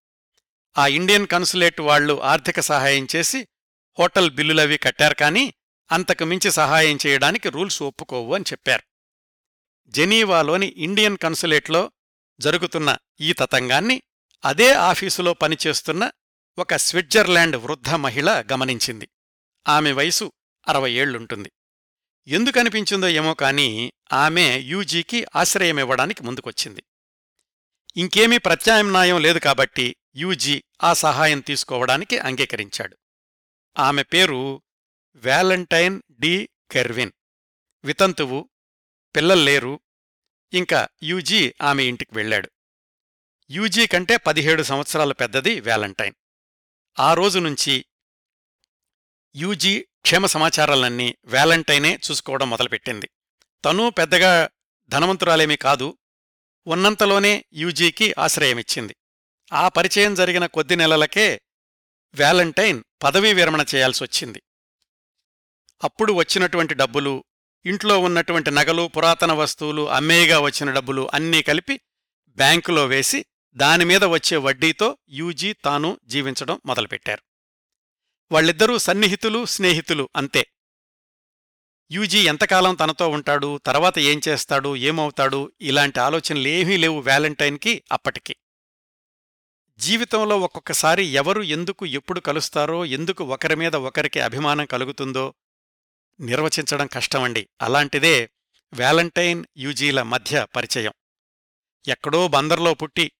ఆ ఇండియన్ కన్సులేట్ వాళ్ళు ఆర్థిక సహాయం చేసి హోటల్ బిల్లులవి కట్టారు కానీ అంతకు మించి సహాయం చేయడానికి రూల్స్ ఒప్పుకోవు అని చెప్పారు. జెనీవాలోని ఇండియన్ కన్సులేట్లో జరుగుతున్న ఈ తతంగాన్ని అదే ఆఫీసులో పనిచేస్తున్న ఒక స్విట్జర్లాండ్ వృద్ధ మహిళ గమనించింది. ఆమె వయసు అరవై ఏళ్ళుంటుంది ఎందుకనిపించిందో ఏమో కాని ఆమె యూజీకి ఆశ్రయమివ్వడానికి ముందుకొచ్చింది. ఇంకేమీ ప్రత్యామ్నాయం లేదు కాబట్టి యూజీ ఆ సహాయం తీసుకోవడానికి అంగీకరించాడు. ఆమె పేరు వ్యాలంటైన్ డి కెర్విన్. వితంతువు పిల్లల్లేరు ఇంకా యూజీ ఆమె ఇంటికి వెళ్ళాడు. యూజీ కంటే పదిహేడు సంవత్సరాల పెద్దది వ్యాలంటైన్. ఆ రోజు నుంచి యూజీ క్షేమ సమాచారాలన్నీ వ్యాలంటైనే చూసుకోవడం మొదలుపెట్టింది. తనూ పెద్దగా ధనవంతురాలేమీ కాదు ఉన్నంతలోనే యూజీకి ఆశ్రయమిచ్చింది. ఆ పరిచయం జరిగిన కొద్ది నెలలకే వ్యాలంటైన్ పదవీ విరమణ చేయాల్సొచ్చింది. అప్పుడు వచ్చినటువంటి డబ్బులు ఇంట్లో ఉన్నటువంటి నగలు పురాతన వస్తువులు అమ్మేగా వచ్చిన డబ్బులు అన్నీ కలిపి బ్యాంకులో వేసి దానిమీద వచ్చే వడ్డీతో యూజీ తాను జీవించడం మొదలుపెట్టారు. వాళ్ళిద్దరూ సన్నిహితులు స్నేహితులు అంతే. యూజీ ఎంతకాలం తనతో ఉంటాడు తర్వాత ఏం చేస్తాడు ఏమవుతాడు ఇలాంటి ఆలోచనలేమీ లేవు వ్యాలంటైన్కి అప్పటికి. జీవితంలో ఒక్కొక్కసారి ఎవరు ఎందుకు ఎప్పుడు కలుస్తారో ఎందుకు ఒకరి మీద ఒకరికి అభిమానం కలుగుతుందో నిర్వచించడం కష్టమండి. అలాంటిదే వ్యాలంటైన్ యూజీల మధ్య పరిచయం. ఎక్కడో బందర్లో పుట్టి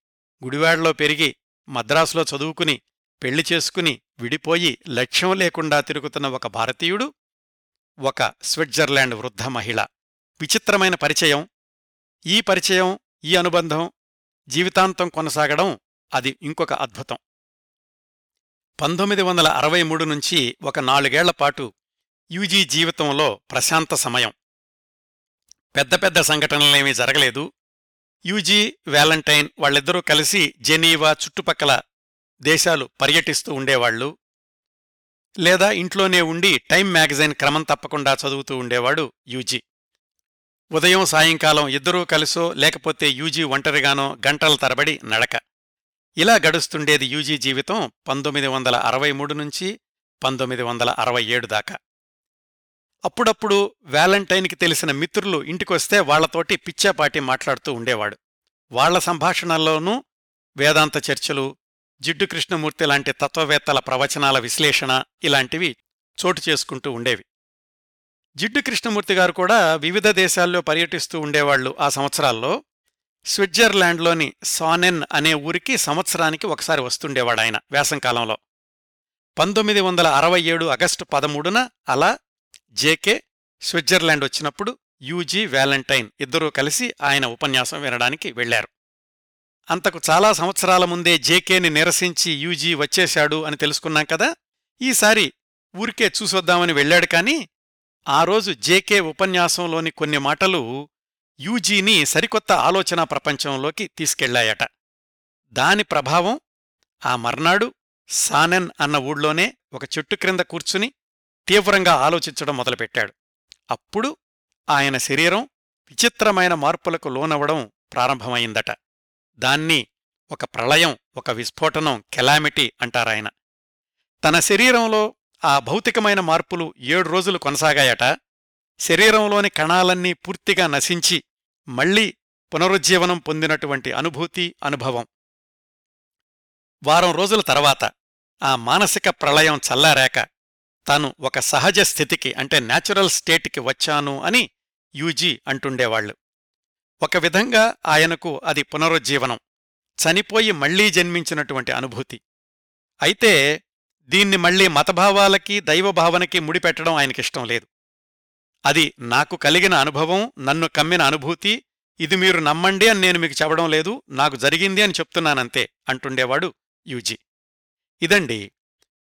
గుడివాడలో పెరిగి మద్రాసులో చదువుకుని పెళ్ళి చేసుకుని విడిపోయి లక్ష్యం లేకుండా తిరుగుతున్న ఒక భారతీయుడు ఒక స్విట్జర్లాండ్ వృద్ధ మహిళ. విచిత్రమైన పరిచయం. ఈ పరిచయం ఈ అనుబంధం జీవితాంతం కొనసాగడం అది ఇంకొక అద్భుతం. పంతొమ్మిది వందల అరవై మూడు నుంచి ఒక నాలుగేళ్ళపాటు యూజీ జీవితంలో ప్రశాంత సమయం. పెద్ద పెద్ద సంఘటనలేమీ జరగలేదు. యూజీ వ్యాలంటైన్ వాళ్ళిద్దరూ కలిసి జెనీవా చుట్టుపక్కల దేశాలు పర్యటిస్తూ ఉండేవాళ్ళు లేదా ఇంట్లోనే ఉండి టైం మ్యాగజైన్ క్రమం తప్పకుండా చదువుతూ ఉండేవాడు యూజీ. ఉదయం సాయంకాలం ఇద్దరూ కలిసో లేకపోతే యూజీ ఒంటరిగానో గంటల తరబడి నడక. ఇలా గడుస్తుండేది యూజీ జీవితం పంతొమ్మిది వందల అరవై మూడు నుంచి పంతొమ్మిది వందల అరవై ఏడు దాకా. అప్పుడప్పుడు వ్యాలంటైన్కి తెలిసిన మిత్రులు ఇంటికొస్తే వాళ్ళతోటి పిచ్చాపాటి మాట్లాడుతూ ఉండేవాడు. వాళ్ళ సంభాషణల్లోనూ వేదాంత చర్చలు జిడ్డు కృష్ణమూర్తి లాంటి తత్వవేత్తల ప్రవచనాల విశ్లేషణ ఇలాంటివి చోటు చేసుకుంటూ ఉండేవి. జిడ్డు కృష్ణమూర్తి గారు కూడా వివిధ దేశాల్లో పర్యటిస్తూ ఉండేవాళ్ళు ఆ సంవత్సరాల్లో. స్విట్జర్లాండ్లోని సానెన్ అనే ఊరికి సంవత్సరానికి ఒకసారి వస్తుండేవాడాయన వేసంకాలంలో పంతొమ్మిది వందల అరవై ఏడు ఆగస్టు పదమూడున అలా జేకే స్విట్జర్లాండ్ వచ్చినప్పుడు యూజీ వ్యాలంటైన్ ఇద్దరూ కలిసి ఆయన ఉపన్యాసం వినడానికి వెళ్ళారు అంతకు చాలా సంవత్సరాల ముందే జేకేని నిరసించి యూజీ వచ్చేశాడు అని తెలుసుకున్నాం కదా? ఈసారి ఊరికే చూసొద్దామని వెళ్ళాడు కానీ ఆ రోజు జేకే ఉపన్యాసంలోని కొన్ని మాటలు యూజీని సరికొత్త ఆలోచనా ప్రపంచంలోకి తీసుకెళ్ళాయట. దాని ప్రభావం ఆ మర్నాడు సానెన్ అన్న ఊళ్ళోనే ఒక చెట్టు క్రింద కూర్చుని తీవ్రంగా ఆలోచించడం మొదలుపెట్టాడు. అప్పుడు ఆయన శరీరం విచిత్రమైన మార్పులకు లోనవడం ప్రారంభమైందట. దాన్ని ఒక ప్రళయం ఒక విస్ఫోటనం కెలామిటీ అంటారాయన. తన శరీరంలో ఆ భౌతికమైన మార్పులు ఏడు రోజులు కొనసాగాయట. శరీరంలోని కణాలన్నీ పూర్తిగా నశించి మళ్ళీ పునరుజ్జీవనం పొందినటువంటి అనుభూతి అనుభవం. వారం రోజుల తర్వాత ఆ మానసిక ప్రళయం చల్లారాక తాను ఒక సహజ స్థితికి అంటే న్యాచురల్ స్టేట్కి వచ్చాను అని యూజీ అంటుండేవాళ్ళు ఒక విధంగా ఆయనకు అది పునరుజ్జీవనం చనిపోయి మళ్ళీ జన్మించినటువంటి అనుభూతి. అయితే దీన్ని మళ్ళీ మతభావాలకి దైవభావనకి ముడిపెట్టడం ఆయనకిష్టం లేదు. అది నాకు కలిగిన అనుభవం నన్ను కమ్మిన అనుభూతి ఇది మీరు నమ్మండి అని నేను మీకు చెప్పడం లేదు నాకు జరిగింది అని చెప్తున్నానంతే అంటుండేవాడు యూజీ. ఇదండి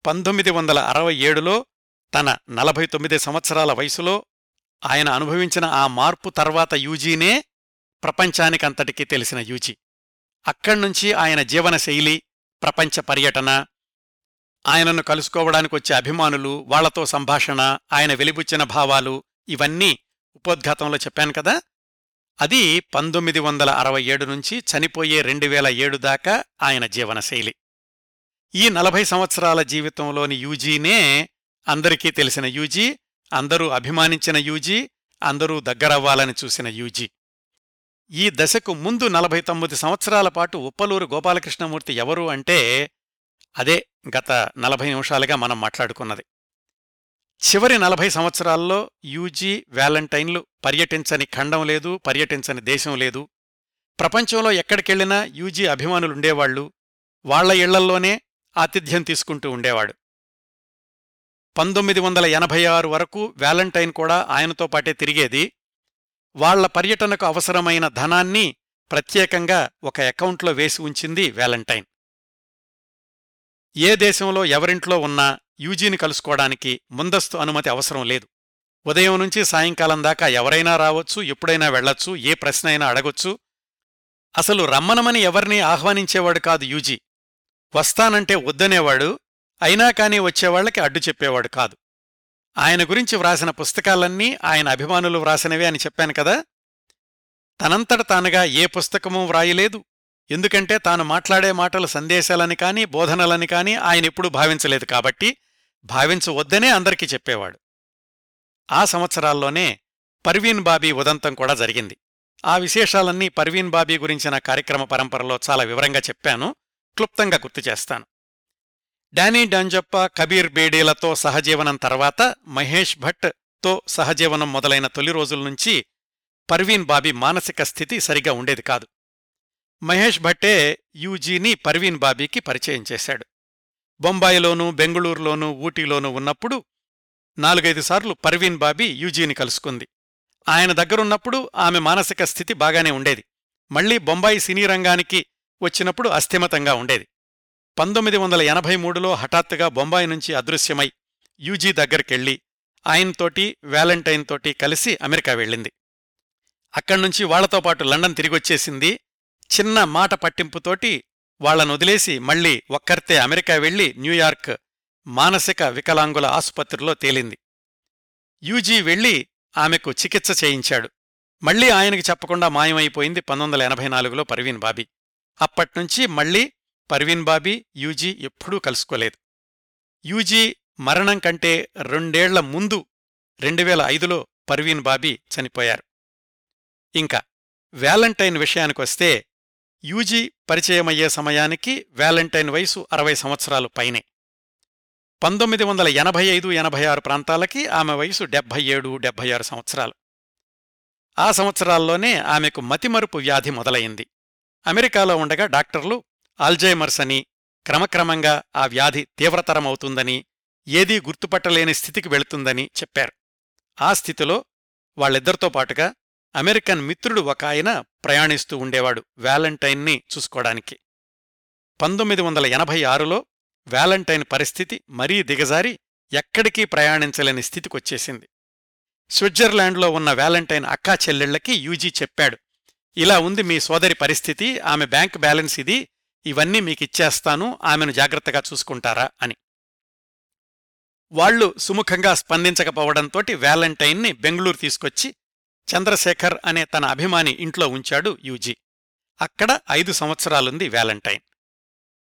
పంతొమ్మిది వందల అరవై ఏడులో తన నలభై తొమ్మిది సంవత్సరాల వయసులో ఆయన అనుభవించిన ఆ మార్పు తర్వాత యూజీనే ప్రపంచానికంతటికీ తెలిసిన యూజీ. అక్కడ్నుంచి ఆయన జీవనశైలి ప్రపంచ పర్యటన ఆయనను కలుసుకోవడానికి వచ్చే అభిమానులు వాళ్ళతో సంభాషణ ఆయన వెలిబుచ్చిన భావాలు ఇవన్నీ ఉపోద్ఘాతంలో చెప్పాను కదా అది పంతొమ్మిది వందల అరవై ఏడు నుంచి చనిపోయే రెండు వేల ఏడు దాకా ఆయన జీవనశైలి. ఈ నలభై సంవత్సరాల జీవితంలోని యూజీనే అందరికీ తెలిసిన యూజీ అందరూ అభిమానించిన యూజీ అందరూ దగ్గరవ్వాలని చూసిన యూజీ. ఈ దశకు ముందు నలభై తొమ్మిది సంవత్సరాల పాటు ఉప్పలూరు గోపాలకృష్ణమూర్తి ఎవరు అంటే అదే గత నలభై నిమిషాలుగా మనం మాట్లాడుకున్నది. చివరి నలభై సంవత్సరాల్లో యూజీ వ్యాలంటైన్లు పర్యటించని ఖండం లేదు పర్యటించని దేశం లేదు. ప్రపంచంలో ఎక్కడికెళ్ళినా యూజీ అభిమానులుండేవాళ్ళు వాళ్ళ ఇళ్ళల్లోనే ఆతిథ్యం తీసుకుంటూ ఉండేవాడు. పంతొమ్మిది వందల ఎనభై ఆరు వరకు వ్యాలంటైన్ కూడా ఆయనతో పాటే తిరిగేది. వాళ్ళ పర్యటనకు అవసరమైన ధనాన్ని ప్రత్యేకంగా ఒక అకౌంట్లో వేసి ఉంచింది వ్యాలంటైన్. ఏ దేశంలో ఎవరింట్లో ఉన్నా యూజీని కలుసుకోవడానికి ముందస్తు అనుమతి అవసరం లేదు. ఉదయం నుంచి సాయంకాలం దాకా ఎవరైనా రావచ్చు ఎప్పుడైనా వెళ్ళొచ్చు ఏ ప్రశ్న అయినా అడగొచ్చు. అసలు రమ్మనమని ఎవరినీ ఆహ్వానించేవాడు కాదు యూజీ. వస్తానంటే వద్దనేవాడు అయినా కానీ వచ్చేవాళ్ళకి అడ్డు చెప్పేవాడు కాదు. ఆయన గురించి వ్రాసిన పుస్తకాలన్నీ ఆయన అభిమానులు వ్రాసినవే అని చెప్పాను కదా. తనంతట తానుగా ఏ పుస్తకమూ వ్రాయలేదు ఎందుకంటే తాను మాట్లాడే మాటలు సందేశాలని కాని బోధనలని కాని ఆయనెప్పుడూ భావించలేదు కాబట్టి భావించవద్దనే అందరికీ చెప్పేవాడు. ఆ సంవత్సరాల్లోనే పర్వీన్ బాబీ ఉదంతం కూడా జరిగింది. ఆ విశేషాలన్నీ పర్వీన్ బాబీ గురించిన కార్యక్రమ పరంపరలో చాలా వివరంగా చెప్పాను. క్లుప్తంగా గుర్తు చేస్తాను. డానీ డాంజప్ప కబీర్ బేడీలతో సహజీవనం తర్వాత మహేష్ భట్తో సహజీవనం మొదలైన తొలి రోజుల నుంచి పర్వీన్ బాబీ మానసిక స్థితి సరిగా ఉండేది కాదు. మహేష్ భట్టే యూజీని పర్వీన్ బాబీకి పరిచయం చేశాడు. బొంబాయిలోనూ బెంగుళూరులోనూ ఊటీలోనూ ఉన్నప్పుడు నాలుగైదు సార్లు పర్వీన్ బాబీ యూజీని కలుసుకుంది. ఆయన దగ్గరున్నప్పుడు ఆమె మానసిక స్థితి బాగానే ఉండేది. మళ్ళీ బొంబాయి సినీ రంగానికి వచ్చినప్పుడు అస్థిమతంగా ఉండేది. పంతొమ్మిది వందల ఎనభై మూడులో హఠాత్తుగా బొంబాయి నుంచి అదృశ్యమై యూజీ దగ్గరికెళ్ళి ఆయనతోటి వ్యాలంటైన్ తోటి కలిసి అమెరికా వెళ్ళింది. అక్కడ్నుంచి వాళ్ళతో పాటు లండన్ తిరిగొచ్చేసింది చిన్న మాట పట్టింపుతోటి వాళ్ళను వదిలేసి మళ్ళీ ఒక్కర్తే అమెరికా వెళ్ళి న్యూయార్క్ మానసిక వికలాంగుల ఆసుపత్రిలో తేలింది. యూజీ వెళ్ళి ఆమెకు చికిత్స చేయించాడు. మళ్ళీ ఆయనకి చెప్పకుండా మాయమైపోయింది పంతొమ్మిది వందల ఎనభై నాలుగులో పర్వీన్ బాబీ. అప్పట్నుంచి మళ్ళీ పర్వీన్ బాబీ యూజీ ఎప్పుడూ కలుసుకోలేదు. యూజీ మరణం కంటే రెండేళ్ళ ముందు రెండు వేల ఐదులో పర్వీన్ బాబీ చనిపోయారు. ఇంకా వ్యాలంటైన్ విషయానికొస్తే యూజీ పరిచయమయ్యే సమయానికి వ్యాలంటైన్ వయసు అరవై సంవత్సరాలు పైనే. పంతొమ్మిది వందల ఎనభై ఐదు ఎనభై ఆరు ప్రాంతాలకి ఆమె వయసు డెబ్భై ఏడు డెబ్భై ఆరు సంవత్సరాలు. ఆ సంవత్సరాల్లోనే ఆమెకు మతిమరుపు వ్యాధి మొదలయింది అమెరికాలో ఉండగా డాక్టర్లు ఆల్జైమర్స్ అని క్రమక్రమంగా ఆ వ్యాధి తీవ్రతరమవుతుందని ఏదీ గుర్తుపట్టలేని స్థితికి వెళుతుందని చెప్పారు. ఆ స్థితిలో వాళ్ళిద్దరితో పాటుగా అమెరికన్ మిత్రుడు ఒక ఆయన ప్రయాణిస్తూ ఉండేవాడు వ్యాలంటైన్ని చూసుకోవడానికి. పంతొమ్మిది వందల ఎనభై ఆరులో వ్యాలంటైన్ పరిస్థితి మరీ దిగజారి ఎక్కడికీ ప్రయాణించలేని స్థితికొచ్చేసింది. స్విట్జర్లాండ్లో ఉన్న వ్యాలంటైన్ అక్కా చెల్లెళ్ళకి యూజీ చెప్పాడు ఇలా ఉంది మీ సోదరి పరిస్థితి ఆమె బ్యాంక్ బ్యాలెన్స్ ఇది ఇవన్నీ మీకిచ్చేస్తాను ఆమెను జాగ్రత్తగా చూసుకుంటారా అని. వాళ్ళు సుముఖంగా స్పందించకపోవడంతోటి వ్యాలంటైన్ని బెంగళూరు తీసుకొచ్చి చంద్రశేఖర్ అనే తన అభిమాని ఇంట్లో ఉంచాడు యూజీ. అక్కడ ఐదు సంవత్సరాలుంది వ్యాలంటైన్.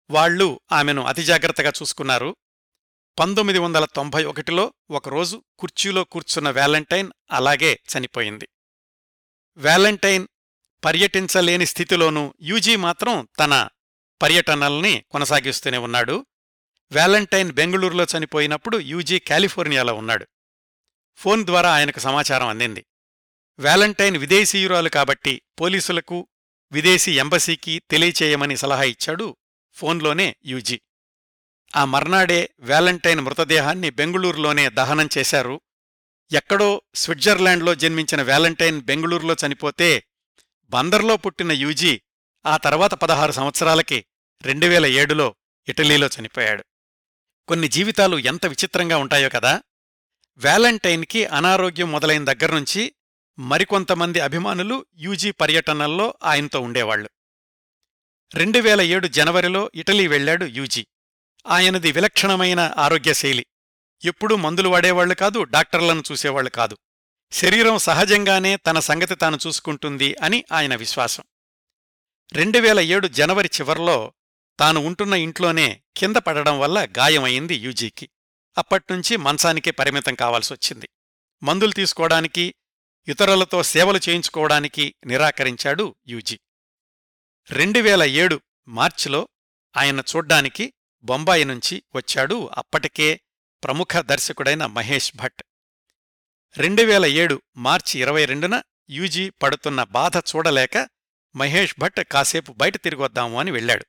వాళ్ళు ఆమెను అతిజాగ్రత్తగా చూసుకున్నారు. పంతొమ్మిది వందల తొంభై ఒకటిలో ఒకరోజు కుర్చీలో కూర్చున్న వ్యాలంటైన్ అలాగే చనిపోయింది. వ్యాలంటైన్ పర్యటించలేని స్థితిలోనూ యూజీ మాత్రం తన పర్యటనల్ని కొనసాగిస్తూనే ఉన్నాడు. వ్యాలంటైన్ బెంగళూరులో చనిపోయినప్పుడు యూజీ కాలిఫోర్నియాలో ఉన్నాడు. ఫోన్ ద్వారా ఆయనకు సమాచారం అందింది. వ్యాలంటైన్ విదేశీయురాలు కాబట్టి పోలీసులకు విదేశీ ఎంబసీకి తెలియచేయమని సలహా ఇచ్చాడు ఫోన్లోనే యూజీ. ఆ మర్నాడే వ్యాలంటైన్ మృతదేహాన్ని బెంగుళూరులోనే దహనం చేశారు. ఎక్కడో స్విట్జర్లాండ్లో జన్మించిన వ్యాలంటైన్ బెంగుళూరులో చనిపోతే బందర్లో పుట్టిన యూజీ ఆ తర్వాత పదహారు సంవత్సరాలకి రెండువేల ఏడులో ఇటలీలో చనిపోయాడు. కొన్ని జీవితాలు ఎంత విచిత్రంగా ఉంటాయో కదా! వ్యాలంటైన్కి అనారోగ్యం మొదలైన దగ్గర్నుంచి మరికొంతమంది అభిమానులు యూజీ పర్యటనల్లో ఆయనతో ఉండేవాళ్ళు రెండువేల ఏడు జనవరిలో ఇటలీ వెళ్ళాడు యూజీ. ఆయనది విలక్షణమైన ఆరోగ్యశైలి. ఎప్పుడూ మందులు వాడేవాళ్ళు కాదు డాక్టర్లను చూసేవాళ్ళు కాదు. శరీరం సహజంగానే తన సంగతి తాను చూసుకుంటుంది అని ఆయన విశ్వాసం. రెండువేల ఏడు జనవరి చివర్లో తాను ఉంటున్న ఇంట్లోనే కింద పడడం వల్ల గాయమైంది యూజీకి. అప్పట్నుంచి మంచానికే పరిమితం కావాల్సొచ్చింది. మందులు తీసుకోవడానికి ఇతరులతో సేవలు చేయించుకోవడానికి నిరాకరించాడు యూజీ. రెండువేల ఏడు మార్చిలో ఆయన చూడ్డానికి బొంబాయి నుంచి వచ్చాడు అప్పటికే ప్రముఖ దర్శకుడైన మహేష్ భట్. రెండువేల ఏడు మార్చి ఇరవై రెండున యూజీ పడుతున్న బాధ చూడలేక మహేష్ భట్ కాసేపు బయట తిరిగొద్దాము అని వెళ్ళాడు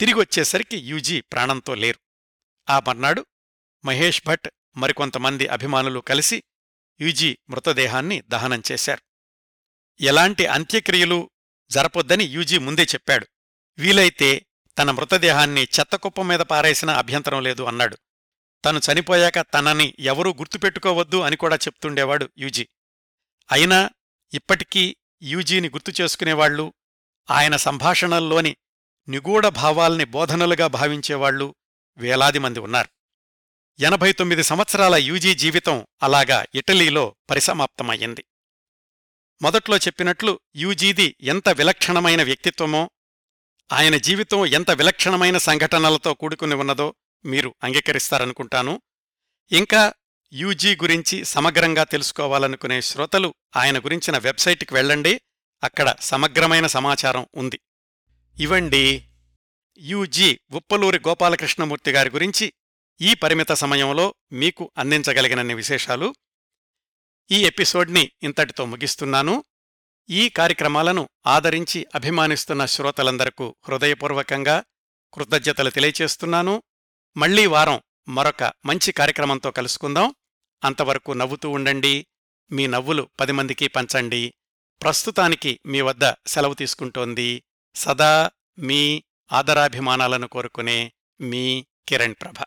తిరిగొచ్చేసరికి యూజీ ప్రాణంతో లేరు. ఆ మర్నాడు మహేష్ భట్ మరికొంతమంది అభిమానులు కలిసి యూజీ మృతదేహాన్ని దహనం చేశారు. ఎలాంటి అంత్యక్రియలు జరపొద్దని యూజీ ముందే చెప్పాడు. వీలైతే తన మృతదేహాన్ని చెత్తకుప్ప మీద పారేసినా అభ్యంతరం లేదు అన్నాడు. తను చనిపోయాక తనని ఎవరూ గుర్తుపెట్టుకోవద్దు అని కూడా చెప్తుండేవాడు యూజీ. అయినా ఇప్పటికీ యూజీని గుర్తు చేసుకునేవాళ్ళు ఆయన సంభాషణల్లోని నిగూఢ భావాల్ని బోధనలుగా భావించేవాళ్ళు వేలాది మంది ఉన్నారు. ఎనభై తొమ్మిది సంవత్సరాల యూజీ జీవితం అలాగా ఇటలీలో పరిసమాప్తమయ్యింది. మొదట్లో చెప్పినట్లు యూజీది ఎంత విలక్షణమైన వ్యక్తిత్వమో ఆయన జీవితం ఎంత విలక్షణమైన సంఘటనలతో కూడుకుని ఉన్నదో మీరు అంగీకరిస్తారనుకుంటాను. ఇంకా యూజీ గురించి సమగ్రంగా తెలుసుకోవాలనుకునే శ్రోతలు ఆయన గురించిన వెబ్సైట్కి వెళ్ళండి అక్కడ సమగ్రమైన సమాచారం ఉంది. ఇవండి యూజీ ఉప్పలూరి గోపాలకృష్ణమూర్తి గారి గురించి ఈ పరిమిత సమయంలో మీకు అందించగలిగినన్ని విశేషాలు ఈ ఎపిసోడ్ని ఇంతటితో ముగిస్తున్నాను. ఈ కార్యక్రమాలను ఆదరించి అభిమానిస్తున్న శ్రోతలందరకు హృదయపూర్వకంగా కృతజ్ఞతలు తెలియచేస్తున్నాను. మళ్ళీ వారం మరొక మంచి కార్యక్రమంతో కలుసుకుందాం. అంతవరకు నవ్వుతూ ఉండండి. మీ నవ్వులు పది మందికి పంచండి. ప్రస్తుతానికి మీ వద్ద సెలవు తీసుకుంటోంది సదా మీ ఆదరాభిమానాలను కోరుకునే మీ కిరణ్ ప్రభ.